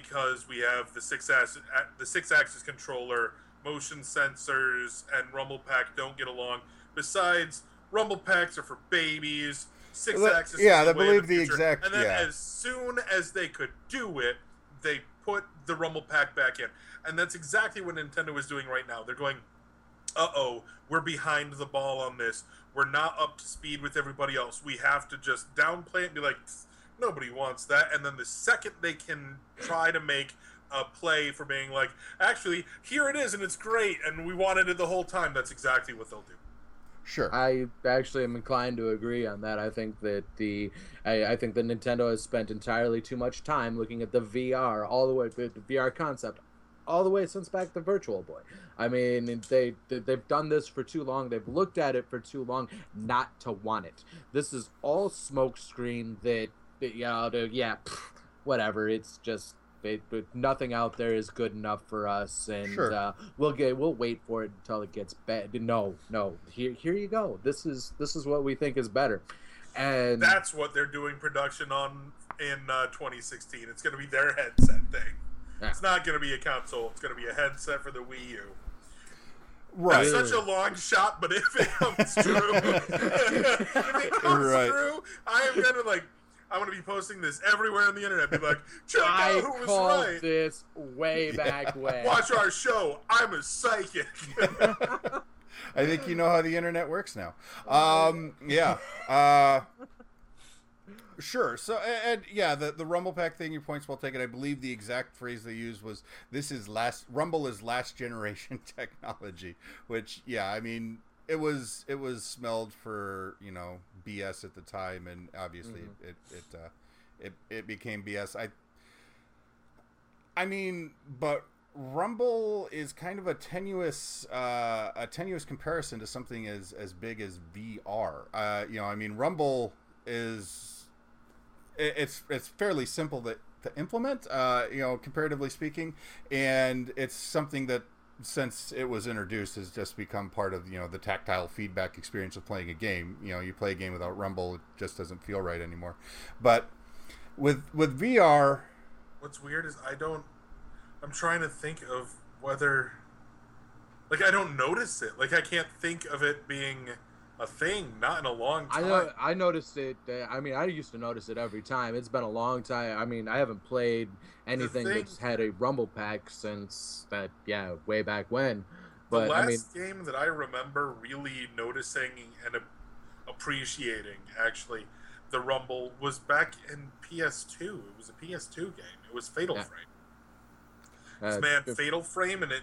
because we have the Sixaxis the Sixaxis controller, motion sensors, and Rumble Pack don't get along. Besides, Rumble Packs are for babies." Sixaxis, yeah, I believe the future. exact- And then yeah. as soon as they could do it, they put the Rumble Pack back in, and that's exactly what Nintendo is doing right now. They're going, "Uh oh, we're behind the ball on this. We're not up to speed with everybody else. We have to just downplay it and be like, nobody wants that." And then the second they can try to make a play for being like, "Actually, here it is, and it's great, and we wanted it the whole time," that's exactly what they'll do. sure I actually am inclined to agree on that. I think that the I, I think that Nintendo has spent entirely too much time looking at the VR all the way the VR concept all the way since back the Virtual Boy. I mean, they they- they've done this for too long. They've looked at it for too long not to want it. This is all smokescreen that, that yeah, the- yeah, pff, whatever. It's just it, but nothing out there is good enough for us, and Sure. uh, we'll get we'll wait for it until it gets bad. No, no, here here you go. This is this is what we think is better, and That's what they're doing production on in uh, 2016. It's going to be their headset thing. Yeah. It's not going to be a console. It's going to be a headset for the Wii U. Right. That's such a long shot, but if it comes true, if it comes Right. true, I am gonna like, I'm gonna be posting this everywhere on the internet. Be like, check I out who was called right. this way back when. Watch our show. I'm a psychic. I think you know how the internet works now. Um, yeah. Uh, sure. So, and, and yeah, the the Rumble Pack thing, your point's well taken. I believe the exact phrase they used was, "This is last Rumble is last generation technology," which, yeah, I mean, it was it was smelled for you know BS at the time, and obviously Mhm. it it uh, it it became BS. I I mean, but Rumble is kind of a tenuous, uh, a tenuous comparison to something as as big as VR. Uh, you know, I mean, Rumble is it, it's it's fairly simple to, to implement. Uh, you know, comparatively speaking, and it's something that since it was introduced has just become part of you know the tactile feedback experience of playing a game. You know, you play a game without Rumble, it just doesn't feel right anymore. But with with VR, What's weird is I don't. I'm trying to think of whether, like, I don't notice it. Like, I can't think of it being a thing. Not in a long I time. know, I noticed it. Uh, I mean, I used to notice it every time. It's been a long time. I mean, I haven't played anything thing- that's had a Rumble pack since that. Yeah, way back when. The But last I mean, game that I remember really noticing and a- appreciating, actually, the Rumble was back in PS2. It was a PS2 game. It was Fatal Yeah. Frame. uh, man, Fatal Frame, and it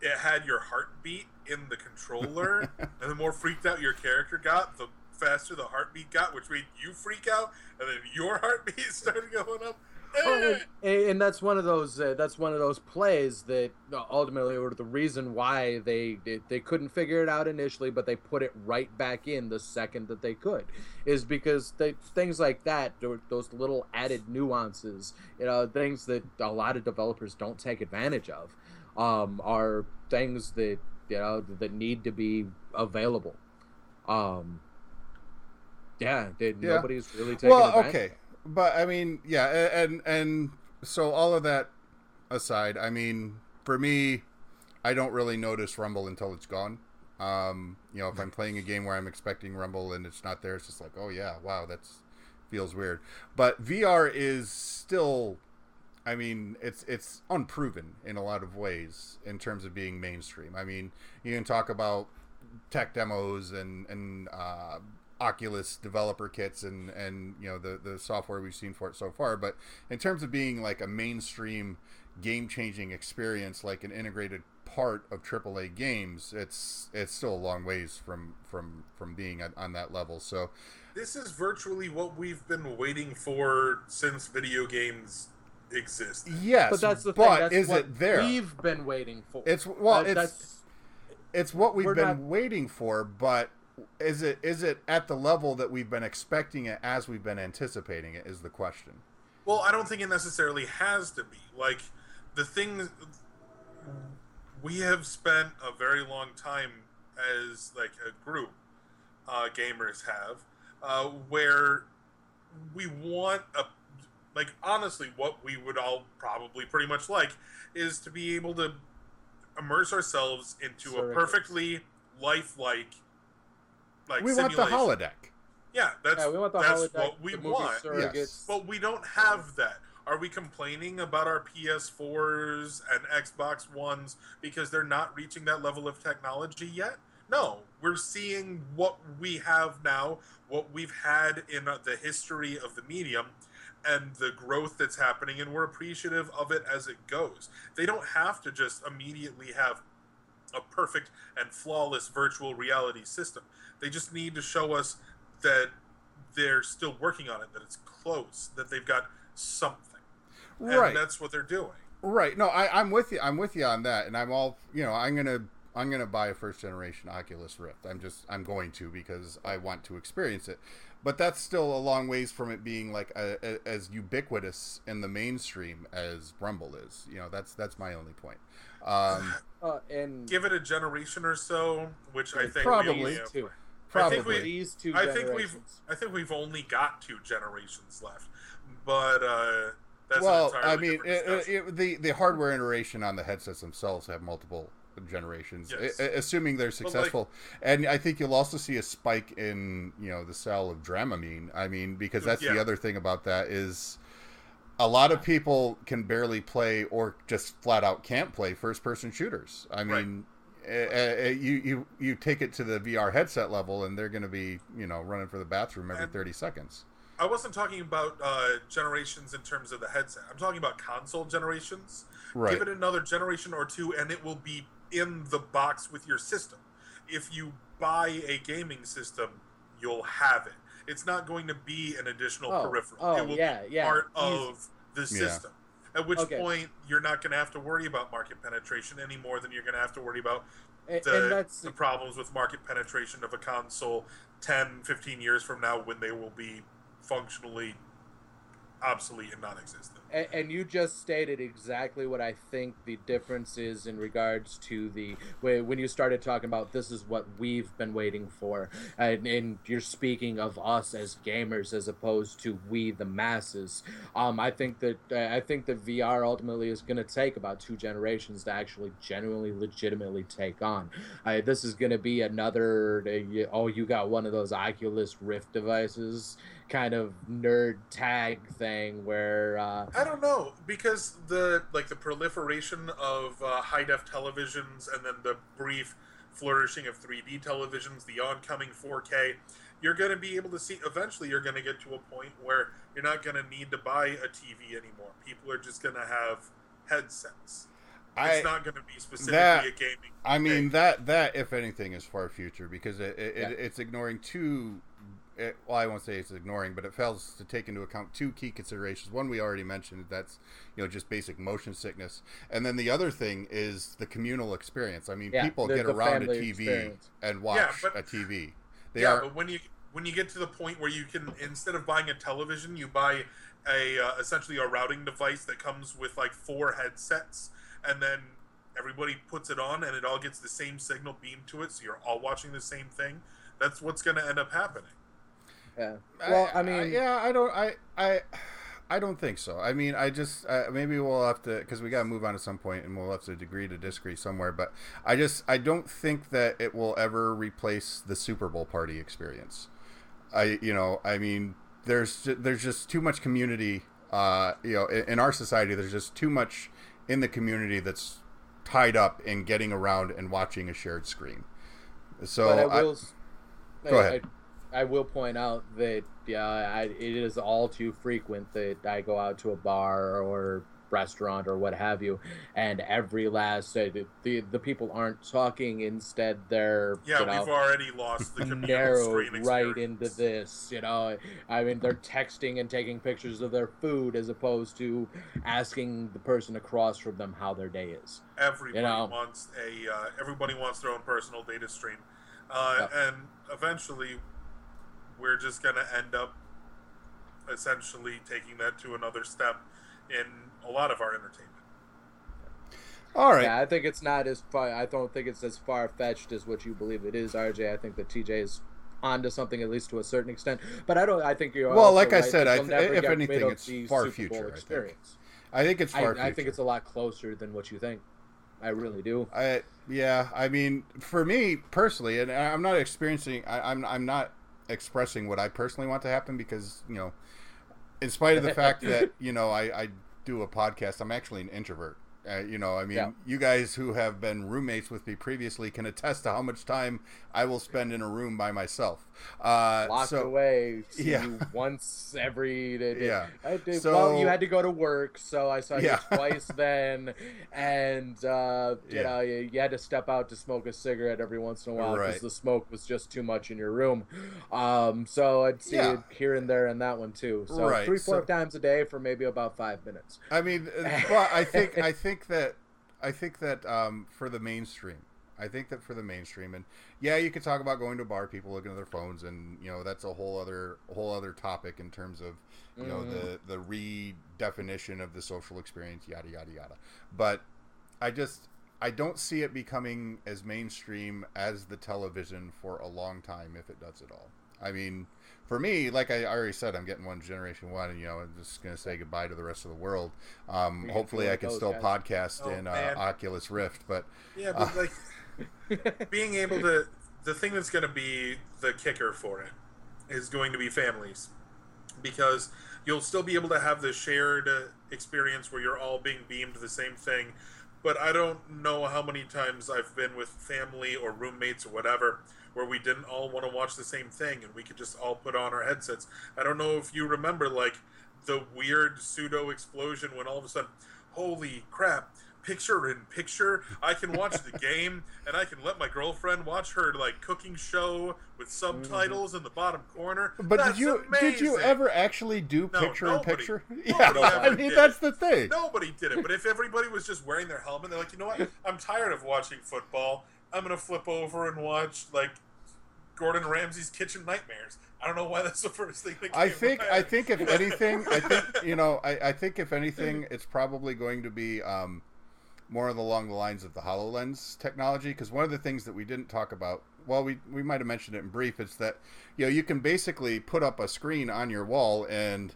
it had your heartbeat in the controller, and the more freaked out your character got, the faster the heartbeat got, which made you freak out, and then your heartbeat started going up. Oh, Eh. and, and that's one of those. Uh, that's one of those plays that ultimately were the reason why they, they they couldn't figure it out initially, but they put it right back in the second that they could, is because they things like that, those little added nuances, you know, things that a lot of developers don't take advantage of, um, are things that you know that need to be available. Um, yeah, that Yeah. nobody's really taking well, advantage. okay, but I mean, yeah, and and so all of that aside, I mean, for me, I don't really notice Rumble until it's gone. Um, you know, if I'm playing a game where I'm expecting Rumble and it's not there, it's just like, oh yeah, wow, that's feels weird. But VR is still, I mean, it's it's unproven in a lot of ways in terms of being mainstream. I mean, you can talk about tech demos and and uh, Oculus developer kits and and you know the the software we've seen for it so far, but in terms of being like a mainstream game changing experience, like an integrated part of AAA games, it's it's still a long ways from from from being on, on that level. So This is virtually what we've been waiting for since video games exist. yes, But that's the but thing. That's is what it there? We've been waiting for. It's well, Uh, it's that's it's what we've been not- waiting for, but is it is it at the level that we've been expecting it as we've been anticipating it is the question. Well, I don't think it necessarily has to be. Like the thing we have spent a very long time as like a group, uh, gamers have, uh, where we want a like honestly what we would all probably pretty much like is to be able to immerse ourselves into a perfectly lifelike like we want the holodeck. Yeah, that's yeah, we want the that's holodeck, what we the want. Yes. But we don't have that. Are we complaining about our PS4s and Xbox Ones because they're not reaching that level of technology yet? No, we're seeing what we have now, what we've had in the history of the medium, and the growth that's happening, and we're appreciative of it as it goes. They don't have to just immediately have a perfect and flawless virtual reality system. They just need to show us that they're still working on it, that it's close, that they've got something. And Right. that's what they're doing. Right. No, I, I'm with you. I'm with you on that, and I'm all you know. I'm gonna I'm gonna buy a first generation Oculus Rift. I'm just I'm going to because I want to experience it. But that's still a long ways from it being like a, a, as ubiquitous in the mainstream as Rumble is. You know, that's that's my only point. Um, Uh, and Give it a generation or so, which I think Probably. we, these two, I think we- these two I think we've. I think we've only got two generations left, but uh, that's an well, I mean, different it, it, the the hardware iteration on the headsets themselves have multiple generations, Yes. a- assuming they're like- successful. and I think you'll also see a spike in you know the sale of Dramamine. I mean, because that's the other thing about that is a lot of people can barely play or just flat out can't play first person shooters. I mean. uh, uh, you, you you take it to the VR headset level, and they're going to be you know running for the bathroom every And- thirty seconds. I wasn't talking about uh, generations in terms of the headset. I'm talking about console generations. Right. Give it another generation or two, and it will be in the box with your system. If you buy a gaming system, you'll have it. It's not going to be an additional Oh, peripheral. oh, it will yeah, be yeah, part easy. of the Yeah. system. At which Okay. point, you're not going to have to worry about market penetration any more than you're going to have to worry about the, and that's the problems with market penetration of a console 10, 15 years from now when they will be functionally obsolete and non-existent. And, and you just stated exactly what I think the difference is in regards to the when you started talking about this is what we've been waiting for, and, and you're speaking of us as gamers as opposed to we the masses. Um, I think that uh, I think that VR ultimately is going to take about two generations to actually genuinely, legitimately take on. Uh, this is going to be another uh, oh you got one of those Oculus Rift devices kind of nerd tag thing where uh, I don't know because the like the proliferation of uh, high def televisions and then the brief flourishing of 3D televisions, the oncoming 4K, you're going to be able to see. Eventually, you're going to get to a point where you're not going to need to buy a TV anymore. People are just going to have headsets. I, it's not going to be specifically that- a gaming. I mean thing. that that if anything is far future because it, it, Yeah. it it's ignoring two. It, well, I won't say it's ignoring, but it fails to take into account two key considerations. One we already mentioned that's you know just basic motion sickness, and then the other thing is the communal experience. I mean, Yeah, people get around a TV experience. and watch Yeah, but- a TV. They yeah, are but when you when you get to the point where you can instead of buying a television, you buy a uh, essentially a routing device that comes with like four headsets, and then everybody puts it on, and it all gets the same signal beamed to it, so you're all watching the same thing. That's what's going to end up happening. Yeah. Well, I mean, yeah, I don't, I, I, I don't think so. I mean, I just uh, maybe we'll have to because we got to move on at some point, and we'll have to agree to disagree somewhere. But I just, I don't think that it will ever replace the Super Bowl party experience. I, you know, I mean, there's there's just too much community. Uh, you know, in, in our society, there's just too much in the community that's tied up in getting around and watching a shared screen. So but I I- will. s- Go I- ahead. I, will point out that yeah, I, it is all too frequent that I go out to a bar or restaurant or what have you, and every last uh, the the people aren't talking. Instead, they're Yeah, you know, we've already lost the narrowed right into this. You know, I mean, they're texting and taking pictures of their food as opposed to asking the person across from them how their day is. Everybody you know. wants a uh, everybody wants their own personal data stream, uh, Yep. and eventually, we're just going to end up essentially taking that to another step in a lot of our entertainment. all right. Yeah, I think it's not as far. I don't think it's as far fetched as what you believe it is, RJ. I think that TJ is onto something at least to a certain extent. But I don't. I think you're Well, also like I said, I th- if anything, it's the far Super future, Bowl I think. experience. I think it's I, far. I think it's a lot closer than what you think. I really do. I yeah, I mean, for me personally, and I'm not experiencing. I, I'm I'm not expressing what I personally want to happen because you know, in spite of the fact that you know I, I do a podcast, I'm actually an introvert. Uh, you know, I mean, Yeah. you guys who have been roommates with me previously can attest to how much time I will spend in a room by myself. Uh, Locked so away. See Yeah. you once every. day. Yeah. I did, So- well, you had to go to work, so I saw Yeah. you twice then, and uh, you Yeah. know you, you had to step out to smoke a cigarette every once in a while because Right. the smoke was just too much in your room. Um, so I'd see it here and there in that one too. So Right, three, four so- times a day for maybe about five minutes. I mean, well, I think I think that I think that um, for the mainstream, I think that for the mainstream, and yeah, you could talk about going to a bar, people looking at their phones, and you know that's a whole other whole other topic in terms of you know Mhm. the the redefinition of the social experience, yada yada yada. But I just I don't see it becoming as mainstream as the television for a long time if it does at all. I mean, for me, like I already said, I'm getting one generation one, and you know, I'm just gonna say goodbye to the rest of the world. Um, Man, hopefully, I can still guys. podcast Oh, in uh. Oculus Rift, but Yeah, Uh. like being able to the thing that's going to be the kicker for it is going to be families because you'll still be able to have the shared uh, experience where you're all being beamed the same thing but i don't know how many times i've been with family or roommates or whatever where we didn't all want to watch the same thing and we could just all put on our headsets i don't know if you remember like the weird pseudo explosion when all of a sudden holy crap picture in picture i can watch the game and i can let my girlfriend watch her like cooking show with subtitles mm-hmm. in the bottom corner but That's did you did you ever actually do No, picture in picture? nobody Yeah, I mean that's it. the thing. Nobody did it, but if everybody was just wearing their helmet, they're like, you know what? I'm tired of watching football. I'm gonna flip over and watch like Gordon Ramsay's Kitchen Nightmares. I don't know why that's the first thing that I think I think if anything, I think you know, I, I think if anything, it's probably going to be um, more along the lines of the Hololens technology. Because one of the things that we didn't talk about, well, we we might have mentioned it in brief, is that you know you can basically put up a screen on your wall and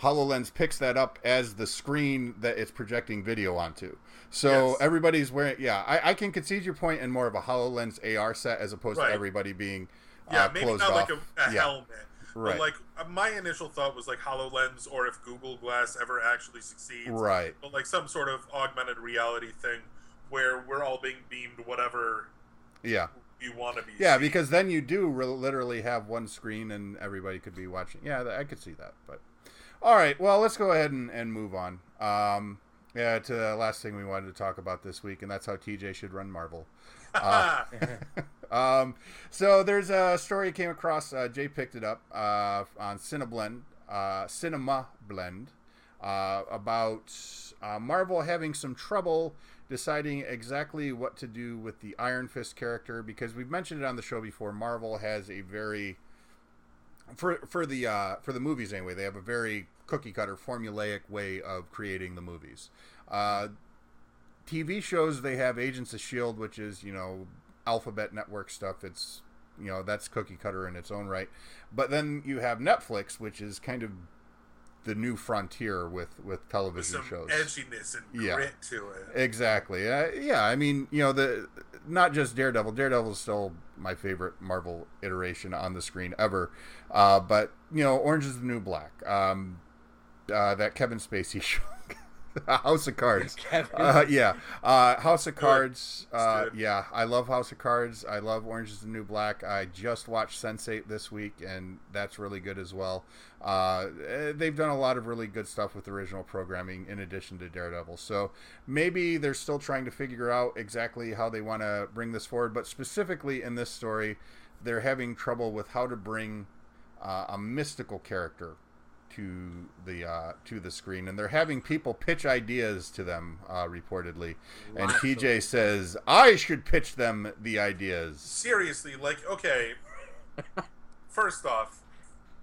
HoloLens picks that up as the screen that it's projecting video onto. So Yes. everybody's wearing, yeah, I, I can concede your point in more of a HoloLens AR set as opposed Right. to everybody being yeah, uh, maybe closed not off. like a, a yeah, helmet, right, but like uh, my initial thought was like Hololens, or if Google Glass ever actually succeeds, right. but like some sort of augmented reality thing where we're all being beamed whatever Yeah. you want to be. Yeah, seen. because then you do re- literally have one screen and everybody could be watching. Yeah, I could see that. But all right, well, let's go ahead and, and move on. Um, yeah, to the last thing we wanted to talk about this week, and that's how TJ should run Marvel. Uh, um, so there's a story I came across. Uh, Jay picked it up uh, on Cineblend, uh, Cinema Blend, uh, about uh, Marvel having some trouble deciding exactly what to do with the Iron Fist character because we've mentioned it on the show before. Marvel has a very for for the for the movies anyway. They have a very cookie cutter formulaic way of creating the movies. Uh, TV shows they have Agents of Shield, which is you know Alphabet Network stuff. It's you know that's cookie cutter in its own right. But then you have Netflix, which is kind of the new frontier with with with television some shows. edginess and Yeah. grit to it. Exactly. Uh, yeah, I mean, you know, the not just Daredevil. Daredevil is still my favorite Marvel iteration on the screen ever. Uh, but you know, Orange is the New Black. Um, uh, that Kevin Spacey show. House of Cards. Kevin. Uh, yeah, uh, House of Cards. Uh, yeah, I love House of Cards. I love Orange is the New Black. I just watched Sense8 this week, and that's really good as well. Uh, eh, they've done a lot of really good stuff with original programming in addition to Daredevil. So maybe they're still trying to figure out exactly how they want to bring this forward. But specifically in this story, they're having trouble with how to bring uh, a mystical character to the uh, to the screen, and they're having people pitch ideas to them uh, reportedly. And Lots TJ says I should pitch them the ideas. seriously, like, okay, first off,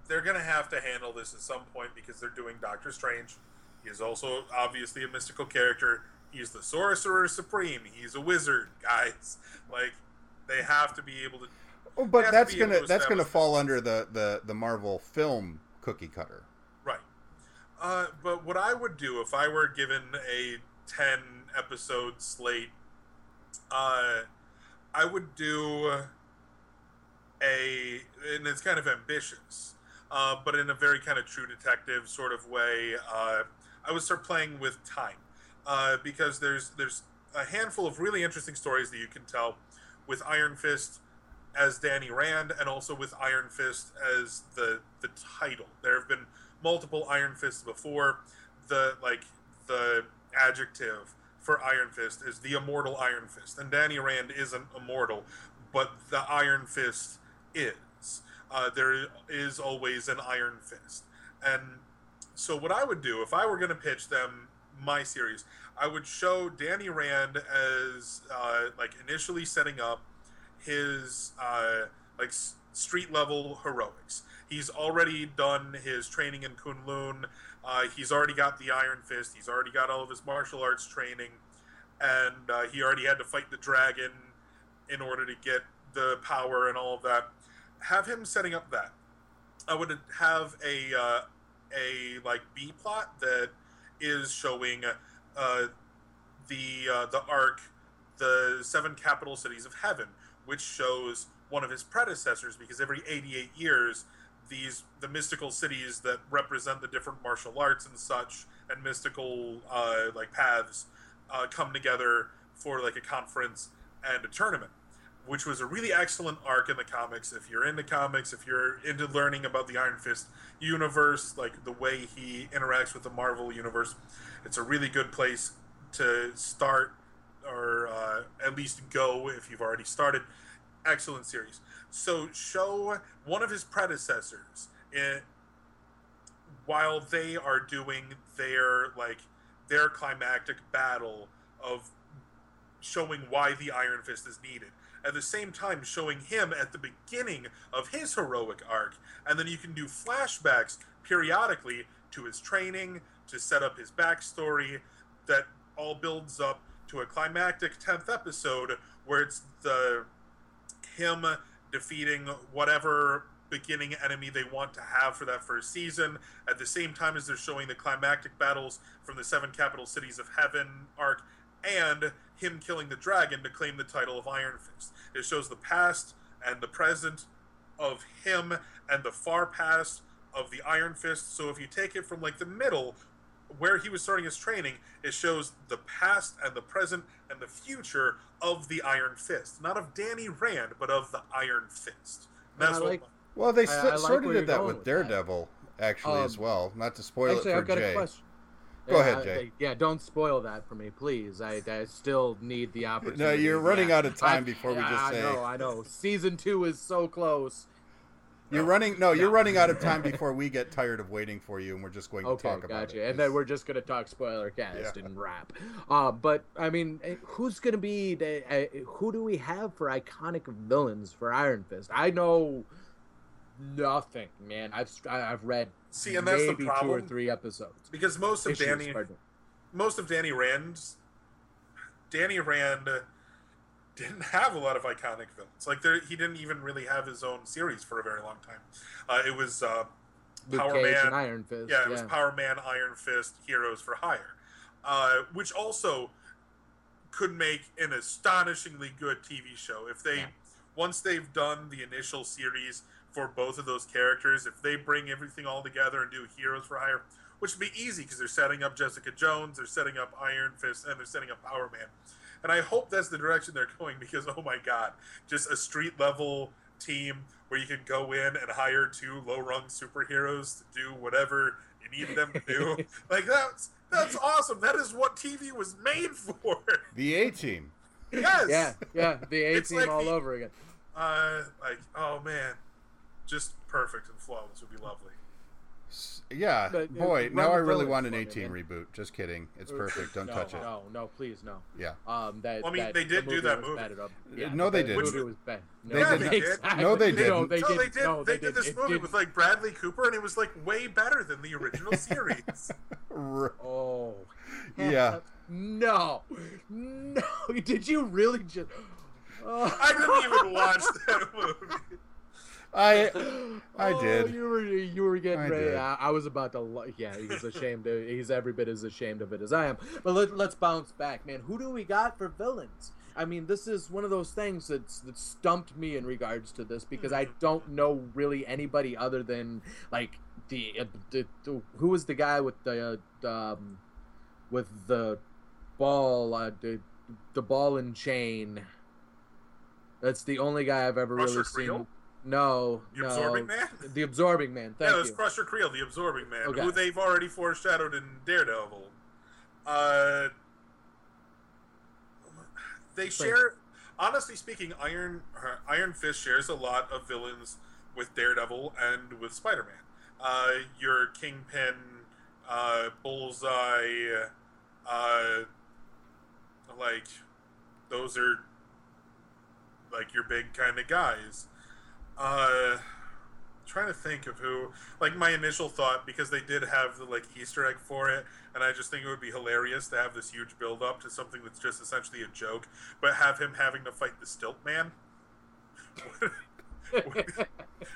they're gonna have to handle this at some point because they're doing Doctor Strange. He is also obviously a mystical character. He's the Sorcerer Supreme. He's a wizard, guys. Like, they have to be able to. Oh, but that's gonna to that's gonna fall under the, the the Marvel film cookie cutter. Uh, but what I would do if I were given a 10 episode slate, uh, I would do a, and it's kind of ambitious, uh, but in a very kind of true detective sort of way. Uh, I would start playing with time uh, because there's there's a handful of really interesting stories that you can tell with Iron Fist as Danny Rand and also with Iron Fist as the the title. There have been multiple Iron Fists before. The like the adjective for Iron Fist is the immortal Iron Fist, and Danny Rand isn't immortal, but the Iron Fist is. Uh, there is always an Iron Fist, and so what I would do if I were going to pitch them my series, I would show Danny Rand as uh, like initially setting up his uh, like street level heroics. He's already done his training in Kunlun. Uh, he's already got the Iron Fist. He's already got all of his martial arts training, and uh, he already had to fight the dragon in order to get the power and all of that. Have him setting up that. I would have a uh, a like B plot that is showing uh, the uh, the arc, the seven capital cities of heaven, which shows one of his predecessors. Because every 88 years, these the mystical cities that represent the different martial arts and such, and mystical uh, like paths, uh, come together for like a conference and a tournament which was a really excellent arc in the comics. If you're into comics, if you're into learning about the Iron Fist universe, like the way he interacts with the Marvel universe, it's a really good place to start or uh, at least go if you've already started. Excellent series. So show one of his predecessors in, while they are doing their like their climactic battle of showing why the Iron Fist is needed at the same time showing him at the beginning of his heroic arc. And then you can do flashbacks periodically to his training, to set up his backstory, that all builds up to a climactic 10th episode where it's the him defeating whatever beginning enemy they want to have for that first season at the same time as they're showing the climactic battles from the seven capital cities of heaven arc and him killing the dragon to claim the title of Iron Fist. It shows the past and the present of him and the far past of the Iron Fist. So if you take it from like the middle, where he was starting his training, it shows the past and the present and the future of the Iron Fist. Not of Danny Rand, but of the Iron Fist. That's I what like- Well, they I- s- I like sort of did that going with with that. Daredevil, actually, as Um, well. Not to spoil Actually, it for I've got Jay. a question. Go Yeah, ahead, I- Jay. yeah, don't spoil that for me, please. I, I still need the opportunity. No, you're running Yeah. out of time I- before we just I say. know, I know. Season two is so close. You're running. No, you're running out of time before we get tired of waiting for you, and we're just going to Okay, talk about gotcha. it. And then we're just gonna talk spoiler cast Yeah. and wrap. Uh, but I mean, eh, who's gonna be the? Uh, who do we have for iconic villains for Iron Fist? I know nothing, man. I've I- I've read See, and that's the maybe two or three episodes. Because most of Issues, Danny pardon. most of Danny Rand's Danny Rand didn't have a lot of iconic villains. Like there, he didn't even really have his own series for a very long time. Uh, it was uh, Power Cage Man. and Iron Fist. yeah, it was Power Man, Iron Fist, Heroes for Hire, uh, which also could make an astonishingly good TV show if they Yeah. once they've done the initial series for both of those characters. If they bring everything all together and do Heroes for Hire, which would be easy because they're setting up Jessica Jones, they're setting up Iron Fist, and they're setting up Power Man. And I hope that's the direction they're going because oh my god, just a street level team where you can go in and hire two low rung superheroes to do whatever you need them to do. like that's that's awesome. That is what TV was made for. the A Team. yes. Yeah, yeah, the A team like all the- over again. Uh, like oh man, just perfect and flawless would be lovely. S- Yeah, But, uh, boy, now I really want an for A me, Team man. reboot. Just kidding. It's perfect. Don't no, touch it. No, no, please, no. Yeah. Um, that. Well, I mean, that- they the did do that movie. bad enough. No, they the didn't. Movie was bad. No, They Yeah, didn't. they did. exactly. No, they didn't. they no, they did. No, they, they did this It movie did- with like Bradley Cooper, and it was like way better than the original series. Oh. Yeah. No. No. Did you really just? Oh. I didn't even watch that movie. I I Oh, did. You were you were getting I ready. I, I was about to. lo- Yeah, he's ashamed. Of, he's every bit as ashamed of it as I am. But let, let's bounce back, man. Who do we got for villains? I mean, this is one of those things that's that stumped me in regards to this because I don't know really anybody other than like the, uh, the, the who was the guy with the uh, um, with the ball uh, the the ball and chain. That's the only guy I've ever Crusher really Creel? seen. No, The no, Absorbing Man? The absorbing man. Thank yeah, you. Crusher Creel, the Absorbing Man, Okay. who they've already foreshadowed in Daredevil. Uh, they share, honestly speaking, Iron uh, Iron Fist shares a lot of villains with Daredevil and with Spider Man. Uh, your Kingpin, uh, Bullseye, uh, like those are like your big kind of guys. Uh, trying to think of who. Like my initial thought, because they did have the like Easter egg for it, and I just think it would be hilarious to have this huge build up to something that's just essentially a joke, but have him having to fight the Stilt Man.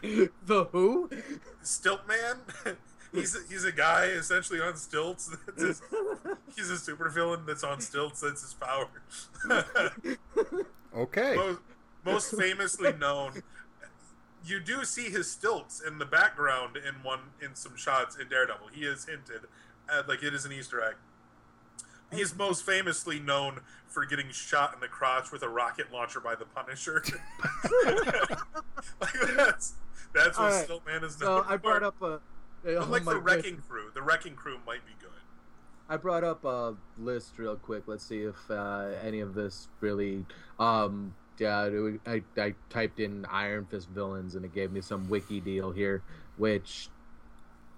the who? Stilt Man. He's a, he's a guy essentially on stilts. That's his- he's a super villain that's on stilts. That's his power. Okay. most, most famously known, you do see his stilts in the background in one in some shots in Daredevil. He is hinted at like it is an Easter egg. He's most famously known for getting shot in the crotch with a rocket launcher by the Punisher. like that's that's what right. Stiltman is So known I brought up a. Oh like the goodness. Wrecking Crew, the Wrecking Crew might be good. I brought up a list real quick. Let's see if uh, any of this really. Um, yeah, I, I typed in Iron Fist villains and it gave me some wiki deal here, which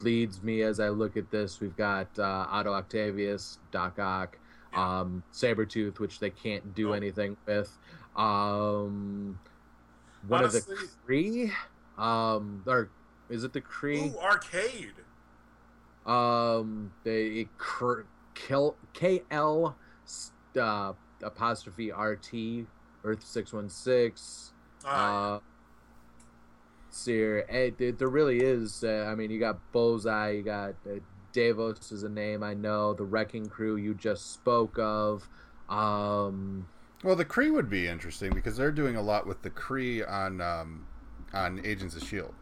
leads me as I look at this. We've got uh, Otto Octavius, Doc Ock, um, Sabretooth, which they can't do anything with. Um, one of the Honestly- Kree, um, or is it the Kree? Ooh, Arcade. Um, they kill KL uh, apostrophe RT Earth six one six. Ah, Uh, Seer, there there really is. Uh, I mean, you got Bullseye, you got uh, Davos is a name I know. The Wrecking Crew you just spoke of. Um, Well, the Kree would be interesting because they're doing a lot with the Kree on um, on Agents of Shield.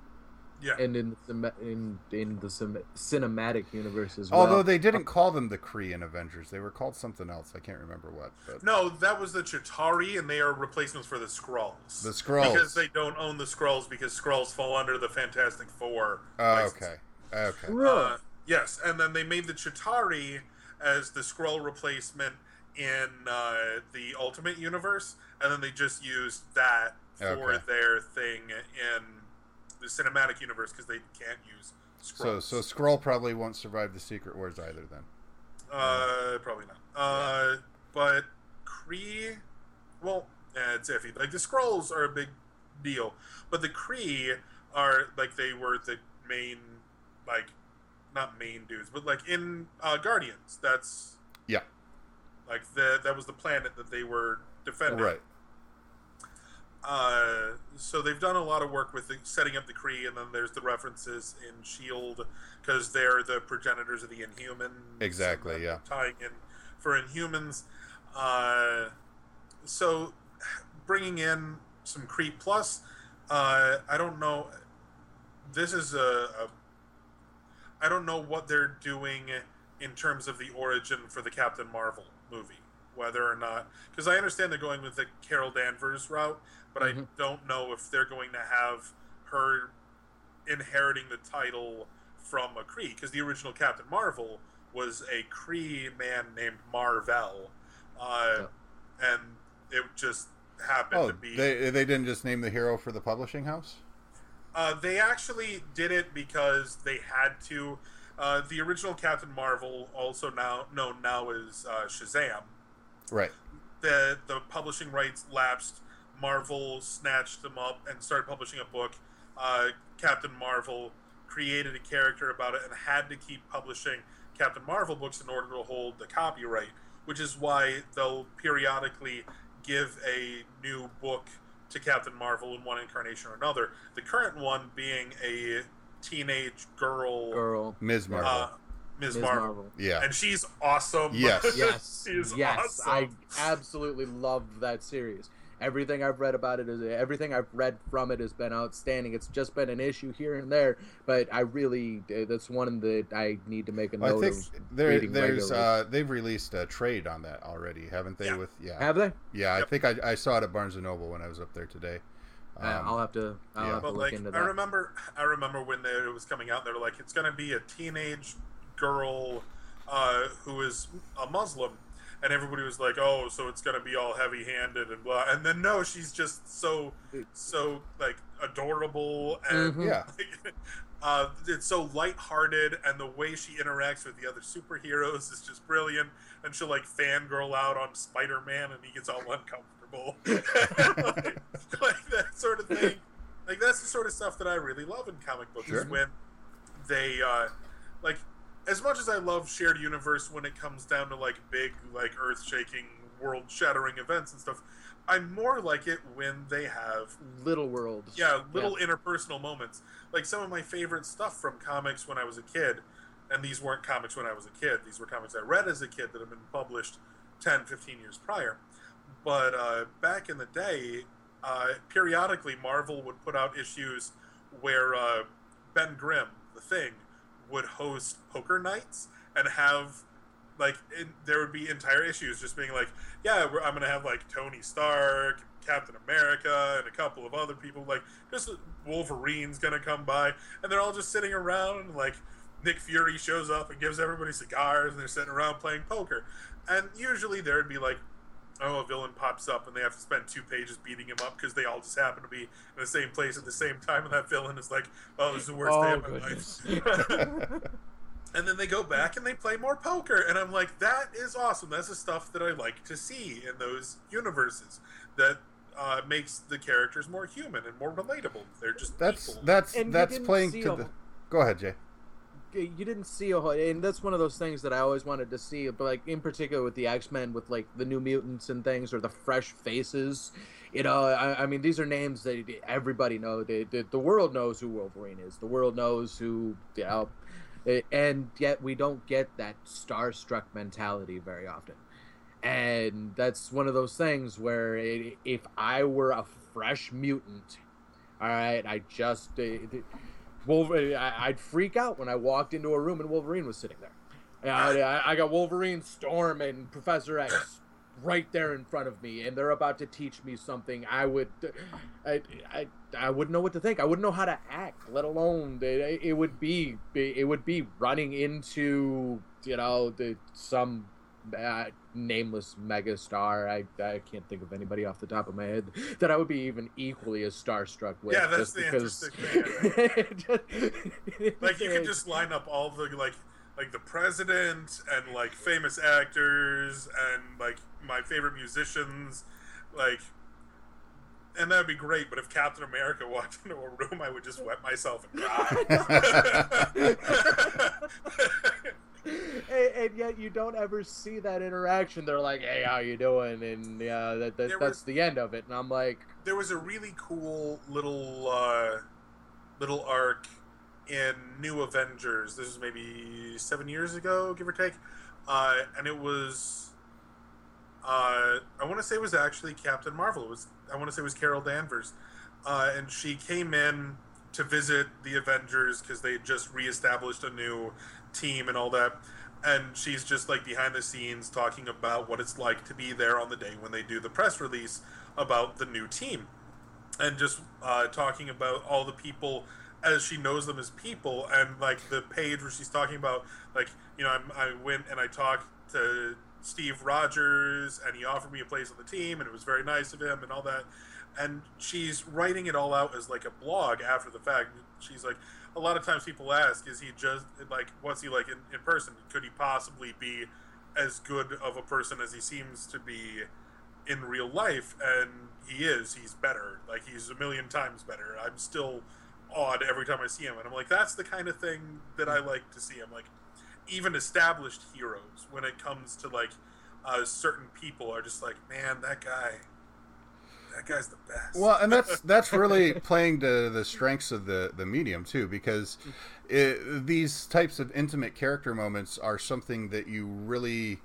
Yeah. and in the in in the cinematic universe as well. Although they didn't call them the Kree in Avengers, they were called something else. I can't remember what. But No, that was the Chitauri, and they are replacements for the Skrulls. the Skrulls. Because they don't own the Skrulls because Skrulls fall under the Fantastic Four. Oh, okay. Okay. Really? Uh, yes, and then they made the Chitauri as the Skrull replacement in uh, the Ultimate Universe, and then they just used that for Okay. their thing in the Cinematic Universe because they can't use So Skrulls. so Skrull probably won't survive the Secret Wars either. Then. Uh, probably not. Uh, but Kree, well, eh, it's iffy. Like the Skrulls are a big deal, but the Kree are like they were the main, like, not main dudes, but like in uh, Guardians. That's Yeah. like the that was the planet that they were defending. Right. Uh, so they've done a lot of work with the, setting up the Kree, and then there's the references in Shield because they're the progenitors of the Inhumans. Exactly, yeah. Tying in for Inhumans. Uh, so bringing in some Kree plus, uh, I don't know. This is a, a. I don't know what they're doing in terms of the origin for the Captain Marvel movie. Whether or not, because I understand they're going with the Carol Danvers route, but I Mhm. don't know if they're going to have her inheriting the title from a Kree because the original Captain Marvel was a Kree man named Marvel, uh, and it just happened Oh, to be. they they didn't just name the hero for the publishing house. Uh, they actually did it because they had to. Uh, the original Captain Marvel, also now known now as uh, Shazam, Right. the the publishing rights lapsed. Marvel snatched them up and started publishing a book. Uh, Captain Marvel created a character about it and had to keep publishing Captain Marvel books in order to hold the copyright, which is why they'll periodically give a new book to Captain Marvel in one incarnation or another. The current one being a teenage girl, girl. Ms. Marvel. uh, Ms. Ms. Marvel. Marvel. yeah. and she's awesome. Yes. Yes, she is yes, awesome. I absolutely love that series. Everything I've read about it is everything I've read from it has been outstanding. It's just been an issue here and there, but I really that's one that I need to make a note I think of. there, there's uh, they've released a trade on that already, haven't they? Yeah. With yeah, Have they? yeah. I think I, I saw it at Barnes and Noble when I was up there today. Uh, Um, I'll have to. I'll yeah. have to look like, into I remember, I remember when they, it was coming out. They were like, "It's going to be a teenage girl uh, who is a Muslim," and everybody was like, "Oh, so it's gonna be all heavy-handed and blah," and then no, she's just so so like adorable and Mhm. Yeah. like, uh, it's so lighthearted, and the way she interacts with the other superheroes is just brilliant. And she'll like fangirl out on Spider-Man, and he gets all uncomfortable, like, like that sort of thing. Like that's the sort of stuff that I really love in comic books. Sure. Is when they uh, like as much as I love shared universe when it comes down to like big, like earth shaking, world shattering events and stuff, I more like it when they have Little World. yeah, little interpersonal moments. Like some of my favorite stuff from comics when I was a kid, and these weren't comics when I was a kid, these were comics I read as a kid that have been published 10, 15 years prior. But uh, back in the day, uh, periodically Marvel would put out issues where uh, Ben Grimm, the thing, would host poker nights and have like there would be entire issues just being like, yeah, I'm gonna have like Tony Stark, Captain America, and a couple of other people. Like just Wolverine's gonna come by, and they're all just sitting around. And, like Nick Fury shows up and gives everybody cigars, and they're sitting around playing poker. And usually there'd be like oh, a villain pops up and they have to spend two pages beating him up because they all just happen to be in the same place at the same time, and that villain is like, "Oh, this is the worst day Oh, of my goodness. life." and then they go back and they play more poker, and I'm like, "That is awesome. That's the stuff that I like to see in those universes. That uh, makes the characters more human and more relatable. They're just That's people. that's And that's playing to a- the. Go ahead, Jay. You didn't see a whole, and that's one of those things that I always wanted to see, but like in particular with the X Men, with like the New Mutants and things, or the fresh faces. You know, I, I mean, these are names that everybody knows. The, the, the world knows who Wolverine is. The world knows who, you know, and yet we don't get that starstruck mentality very often. And that's one of those things where it, if I were a fresh mutant, all right, I just. Uh, Wolverine, I, I'd freak out when I walked into a room and Wolverine was sitting there. I, I got Wolverine, Storm, and Professor X right there in front of me, and they're about to teach me something. I would, I, I, I wouldn't know what to think. I wouldn't know how to act, let alone it, it would be, it would be running into, you know, the some uh, nameless megastar. I, I can't think of anybody off the top of my head that I would be even equally as starstruck with. Yeah, that's just the because- interesting like you could just line up all the like like the president and like famous actors and like my favorite musicians like and that'd be great but if captain america walked into a room i would just wet myself and cry and, and yet you don't ever see that interaction. They're like, "Hey, how you doing?" And yeah, that, that that's was- the end of it. And I'm like, there was a really cool little uh little arc in new avengers this is maybe seven years ago give or take uh and it was uh i want to say it was actually captain marvel it was i want to say it was carol danvers uh and she came in to visit the avengers because they had just reestablished a new team and all that and she's just like behind the scenes talking about what it's like to be there on the day when they do the press release about the new team. And just uh, talking about all the people as she knows them as people and like the page where she's talking about like you know I'm, i went and i talked to steve rogers and he offered me a place on the team and it was very nice of him and all that. And she's writing it all out as like a blog after the fact. She's like a lot of times people ask is he just like what's he like in, in person? Could he possibly be as good of a person as he seems to be in real life? And he is. He's better. Like he's a million times better. I'm still awed every time i see him. And i'm like that's the kind of thing that i like to see. I'm like even established heroes when it comes to like uh, certain people are just like man that guy that guy's the best Well, and that's that's really playing to the strengths of the the medium too, because it, these types of intimate character moments are something that you really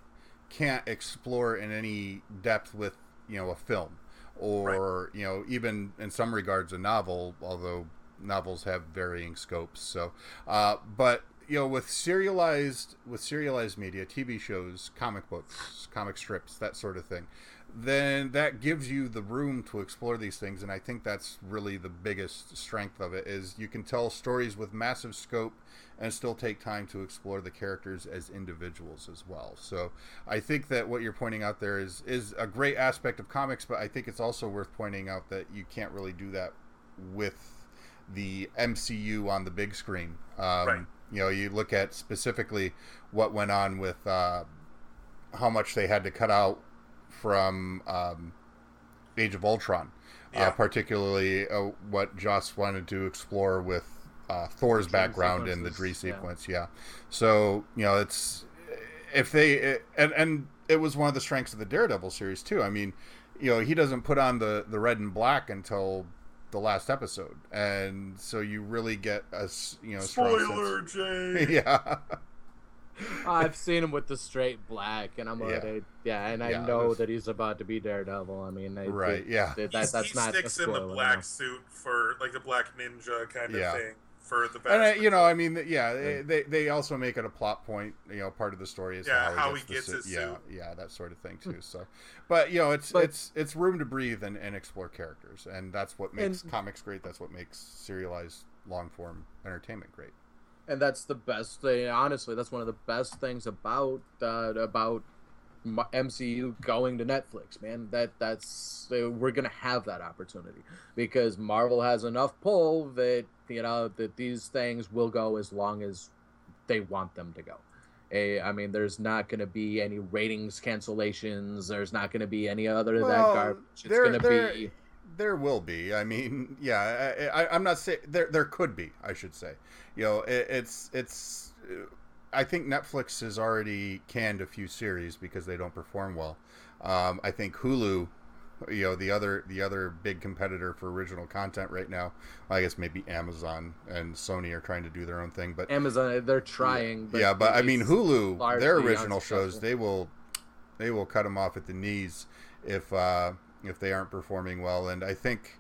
can't explore in any depth with you know a film or you know even in some regards a novel, although novels have varying scopes. So, uh, but you know, with serialized with serialized media, TV shows, comic books, comic strips, that sort of thing, then that gives you the room to explore these things, and I think that's really the biggest strength of it. Is you can tell stories with massive scope and still take time to explore the characters as individuals as well. So I think that what you're pointing out there is is a great aspect of comics, but I think it's also worth pointing out that you can't really do that with the MCU on the big screen. Um, Right. You know, you look at specifically what went on with uh, how much they had to cut out from um, Age of Ultron, Yeah. uh, particularly uh, what Joss wanted to explore with uh, Thor's dream background in the Dree sequences, yeah. sequence. Yeah. So you know, it's if they and and it was one of the strengths of the Daredevil series too. I mean, you know, he doesn't put on the the red and black until the last episode, and so you really get a you know Spoiler, Jay. yeah. I've seen him with the straight black, and I'm Yeah. like, yeah, and I Yeah, know that's- that he's about to be Daredevil. I mean, I, Right, yeah. that, He's- that's he not sticks a in the black no. suit for like the black ninja kind of thing for the And vast you know, I mean, yeah, they- eh, they they also make it a plot point. You know, part of the story is Yeah, how the he gets suit. his yeah, suit. yeah, that sort of thing hmm. too. So, but you know, it's But- it's it's room to breathe and, and explore characters, and that's what makes And- comics great. That's what makes serialized long form entertainment great. And that's the best thing. Honestly, that's one of the best things about uh, about MCU going to Netflix, man. That that's uh, we're gonna have that opportunity because Marvel has enough pull that you know that these things will go as long as they want them to go. I mean, there's not going to be any ratings cancellations. There's not going to be any other of that garbage. It's going to be There will be. I mean, yeah, I, I, I'm not saying there. There could be. I should say. You know, it, it's it's. uh, I think Netflix has already canned a few series because they don't perform well. Um, I think Hulu, you know, the other the other big competitor for original content right now. I guess maybe Amazon and Sony are trying to do their own thing, but Amazon. They're trying. But yeah, but I mean Hulu, their original shows, they will they will cut them off at the knees if uh, if they aren't performing well. And I think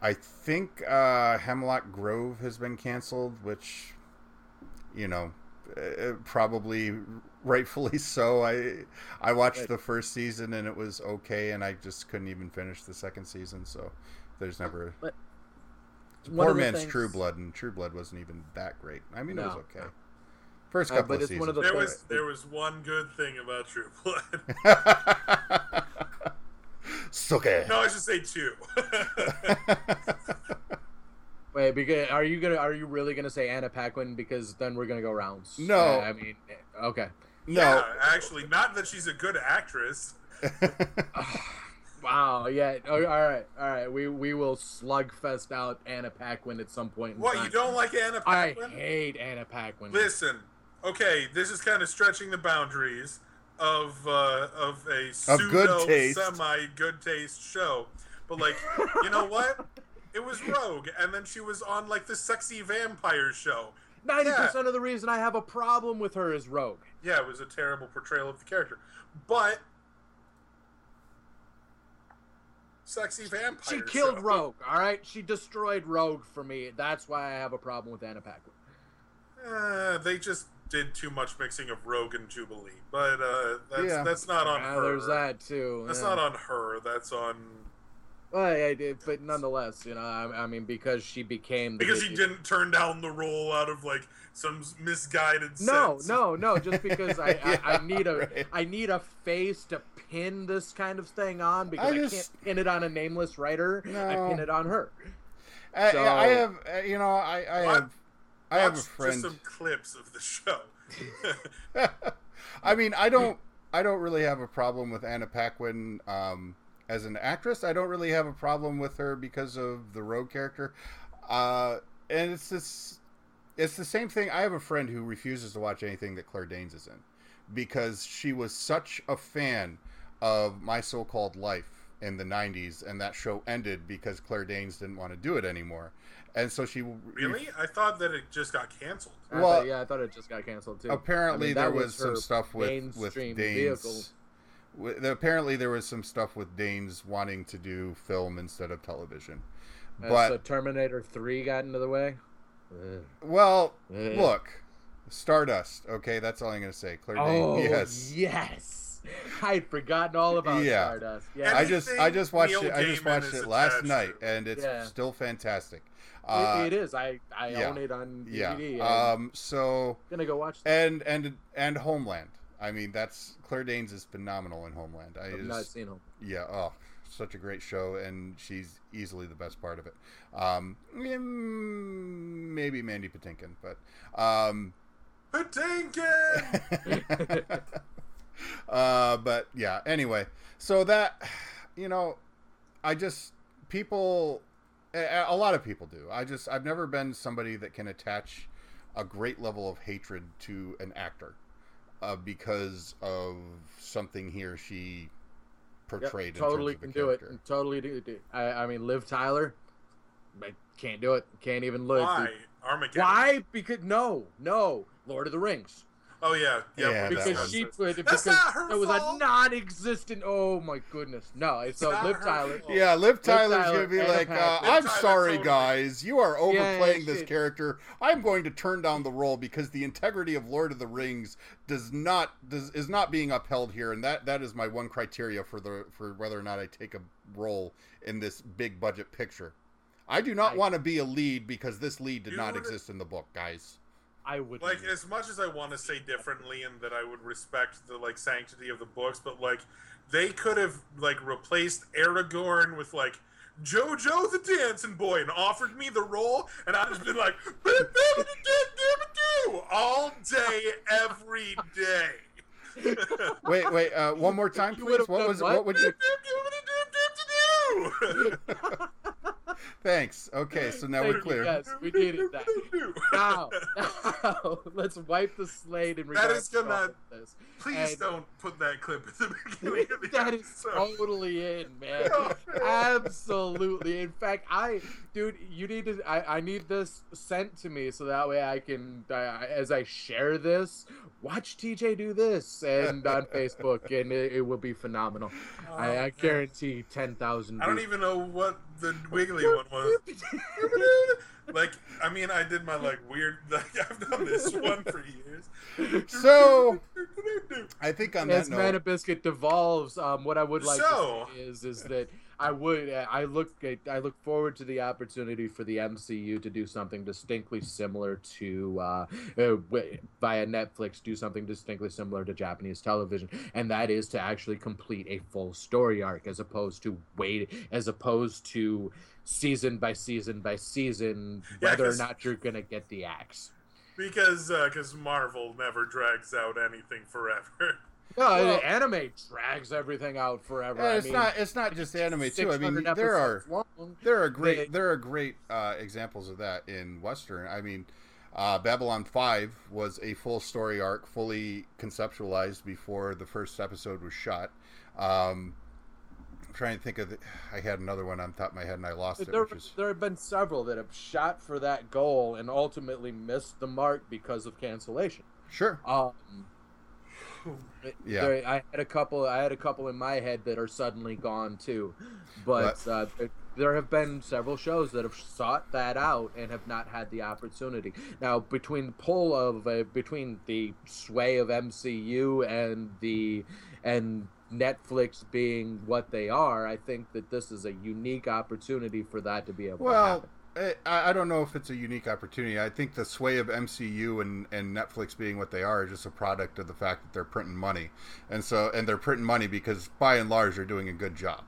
I think uh, Hemlock Grove has been canceled, which you know uh, probably rightfully so. I I watched Right. the first season and it was okay, and I just couldn't even finish the second season. So there's never. But It's one Poor man's things- True Blood, and True Blood wasn't even that great. I mean, it was okay. no. First Uh, couple but of it's seasons. one of the there things- was there was one good thing about True Blood. Suke. no, I should say two. Wait, because are you gonna are you really gonna say Anna Paquin? Because then we're gonna go rounds. No. Uh, I mean, eh, okay. no. Yeah, actually, not that she's a good actress. Wow. Yeah. oh, all right. All right. We we will slugfest out Anna Paquin at some point. In What time. you don't like Anna I hate Anna Paquin. Listen, okay, this is kind of stretching the boundaries of uh, of a good pseudo taste. semi good taste show, but like, you know what? It was Rogue, and then she was on like the sexy vampire show. Ninety percent of the reason I have a problem with her is Rogue. Yeah, it was a terrible portrayal of the character, but sexy vampire. She killed show. Rogue. All right. She destroyed Rogue for me. That's why I have a problem with Anna Paquin. Uh, they just did too much mixing of Rogue and Jubilee, but uh, that's Yeah. that's not on Ah, her. there's that too. That's yeah. not on her. That's on Well, I did, but nonetheless, you know, I, I mean, because she became the because she didn't turn down the role out of like some misguided. No, sense. no, no. Just because I, I, I need a right. I need a face to pin this kind of thing on because I I, just- can't pin it on a nameless writer. I pin it on her. I, So- I have, uh, you know, I, I What? have, I have a friend. Just some clips of the show. I mean, I don't, I don't really have a problem with Anna Paquin um, as an actress. I don't really have a problem with her because of the Rogue character, uh, and it's this, it's the same thing. I have a friend who refuses to watch anything that Claire Danes is in because she was such a fan of My So-Called Life in the '90s, and that show ended because Claire Danes didn't want to do it anymore, and so she really? I thought that it just got canceled. I Well- thought- yeah, I thought it just got canceled too. apparently I mean, there that was, some stuff with with Danes. vehicle. With, apparently there was some stuff with Danes wanting to do film instead of television. Uh, But so Terminator Three got into the way. Ugh. Well, Ugh. look, Stardust. Okay, that's all I'm gonna say. Claire Oh Danes. Yes. yes. I'd forgotten all about Yeah. Stardust. Yeah, I just I just watched Neil it. I just watched it last night, to. and it's Yeah. still fantastic. It- Uh, it is. I I yeah. own it on yeah. DVD. I'm Um. So gonna go watch. That. and and and Homeland. I mean, that's Claire Danes is phenomenal in Homeland. I I've not seen them. yeah. Oh, such a great show, and she's easily the best part of it. Um. mm, Maybe Mandy Patinkin, but um. Patinkin! uh, but yeah. Anyway, so that you know, I just people, a, a lot of people do. I just I've never been somebody that can attach a great level of hatred to an actor uh, because of something he or she Yep, portrayed. totally in can terms do of it. the character. Totally do it. I, I mean, Liv Tyler, I can't do it. Can't even look. Why? Armageddon. Why? Because no, no. Lord of the Rings. Oh yeah, yeah. Yeah, because one. she put That's because not her it was a non-existent. Oh my goodness, no. It's so not Liv Tyler. fault. Yeah, Liv Tyler's Tyler gonna be like, uh, "I'm Tyler sorry, totally. guys, you are overplaying this shit. character. I'm going to turn down the role because the integrity of Lord of the Rings does not does is not being upheld here, and that that is my one criteria for the for whether or not I take a role in this big budget picture. I do not want to be a lead because this lead did You not exist in the book, guys. I would Like as much as I want to say differently and that I would respect the like sanctity of the books, but like they could have like replaced Aragorn with like Jojo the dancing boy and offered me the role, and I'd have been like all day, every day. Wait, wait, uh, one more time, You please. would've What done was what? what would you? Thanks. Okay, so now we're Thank you, clear. yes. we needed that. Now, now, let's wipe the slate and That is gonna- regard this. Please And- don't put that clip at the beginning of the that is episode. totally in, man. Oh, man. Absolutely. In fact, I, dude, you need to. I, I need this sent to me so that way I can, uh, as I share this, watch TJ do this and on Facebook, and it, it will be phenomenal. I, I Oh, guarantee ten thousand. I don't even know what the wiggly one was. like, I mean, I did my like weird. Like, I've done this one for years. So- I think on that As note, Mana Biscuit devolves, um, what I would like So- to say is is that I would I look at, I look forward to the opportunity for the MCU to do something distinctly similar to uh, uh, via Netflix do something distinctly similar to Japanese television, and that is to actually complete a full story arc as opposed to wait as opposed to season by season by season Yeah, whether or not you're gonna get the axe. because because Marvel never drags out anything forever. No, Well- anime drags everything out forever. Yeah, I it's mean, not it's not just anime too. I mean, there are long. there are great They- there are great uh, examples of that in Western. I mean, uh, Babylon Five was a full story arc, fully conceptualized before the first episode was shot. Um, I'm trying to think of the, I had another one on top of my head and I lost it, There, is there have been several that have shot for that goal and ultimately missed the mark because of cancellation. sure. Um, Yeah. there- I had a couple. I had a couple in my head that are suddenly gone too, but uh, there- there have been several shows that have sought that out and have not had the opportunity. Now, between the pull of uh, between the sway of MCU and the and Netflix being what they are, I think that this is a unique opportunity for that to be able to Well, happen. I, I don't know if it's a unique opportunity. I think the sway of MCU and, and Netflix being what they are is just a product of the fact that they're printing money, and so and they're printing money because by and large they're doing a good job,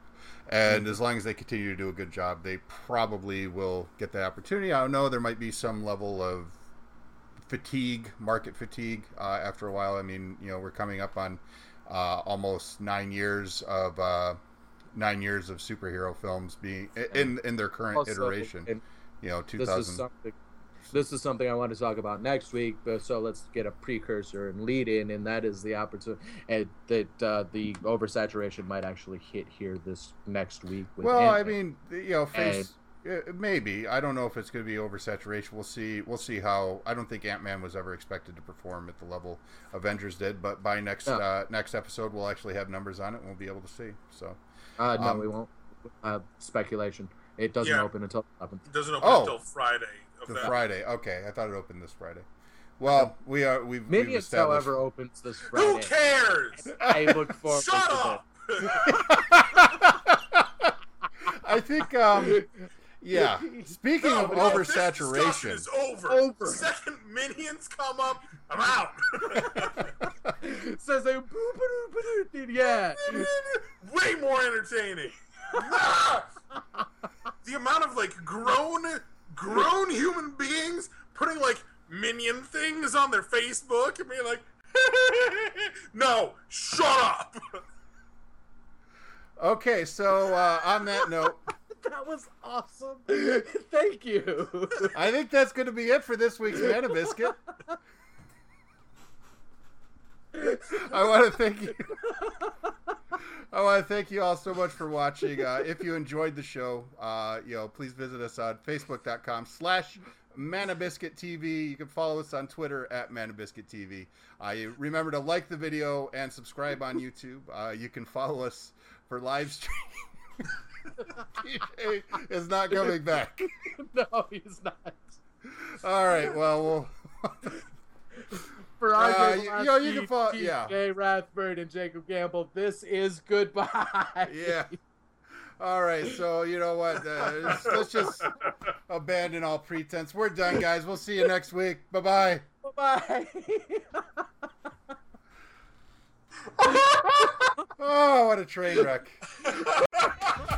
and as long as they continue to do a good job, they probably will get that opportunity. I don't know. There might be some level of fatigue, market fatigue, uh, after a while. I mean, you know, we're coming up on uh, almost nine years of. Uh, Nine years of superhero films being in in their current Also, iteration and you know, this is something this is something I want to talk about next week. But so let's get a precursor and lead in, and that is the opportunity and that uh, the oversaturation might actually hit here this next week. Well, I Ant-Man. mean, you know, face uh, maybe. I don't know if it's going to be oversaturation. We'll see. We'll see how. I don't think Ant Man was ever expected to perform at the level Avengers did, but by next No. uh, next episode, we'll actually have numbers on it. and We'll be able to see. So, uh, no, um, we won't. Uh, speculation. It doesn't Yeah. open until 11th. It doesn't open Oh. until Friday. of The. Friday. Okay, I thought it opened this Friday. Well, we are we've, we've Minions, established. however, opens this Friday. Who cares? I look forward Shut to up! I think um yeah. Speaking No, of no, this oversaturation, is over. Over. Second minions come up, I'm out. Says boo yeah. Way more entertaining. The amount of like grown, grown human beings putting like minion things on their Facebook and being like, "No, shut up." okay. So uh, on that note, That was awesome. Thank you. I think that's going to be it for this week's Mana Biscuit. I want to thank you. I want to thank you all so much for watching. Uh, if you enjoyed the show, uh, you know, please visit us on Facebook.com slash Manabiscuit TV. You can follow us on Twitter at Manabiscuit TV. Uh, remember to like the video and subscribe on YouTube. Uh, you can follow us for live streaming. TJ is not coming back. no, he's not. All right. Well, we'll. For Uh, Andre you- you can follow- TJ yeah. Rathburn and Jacob Gamble, this is goodbye. Yeah. All right. So you know what? Uh, let's, just abandon all pretense. We're done, guys. We'll see you next week. Bye bye. Bye. Oh, what a train wreck.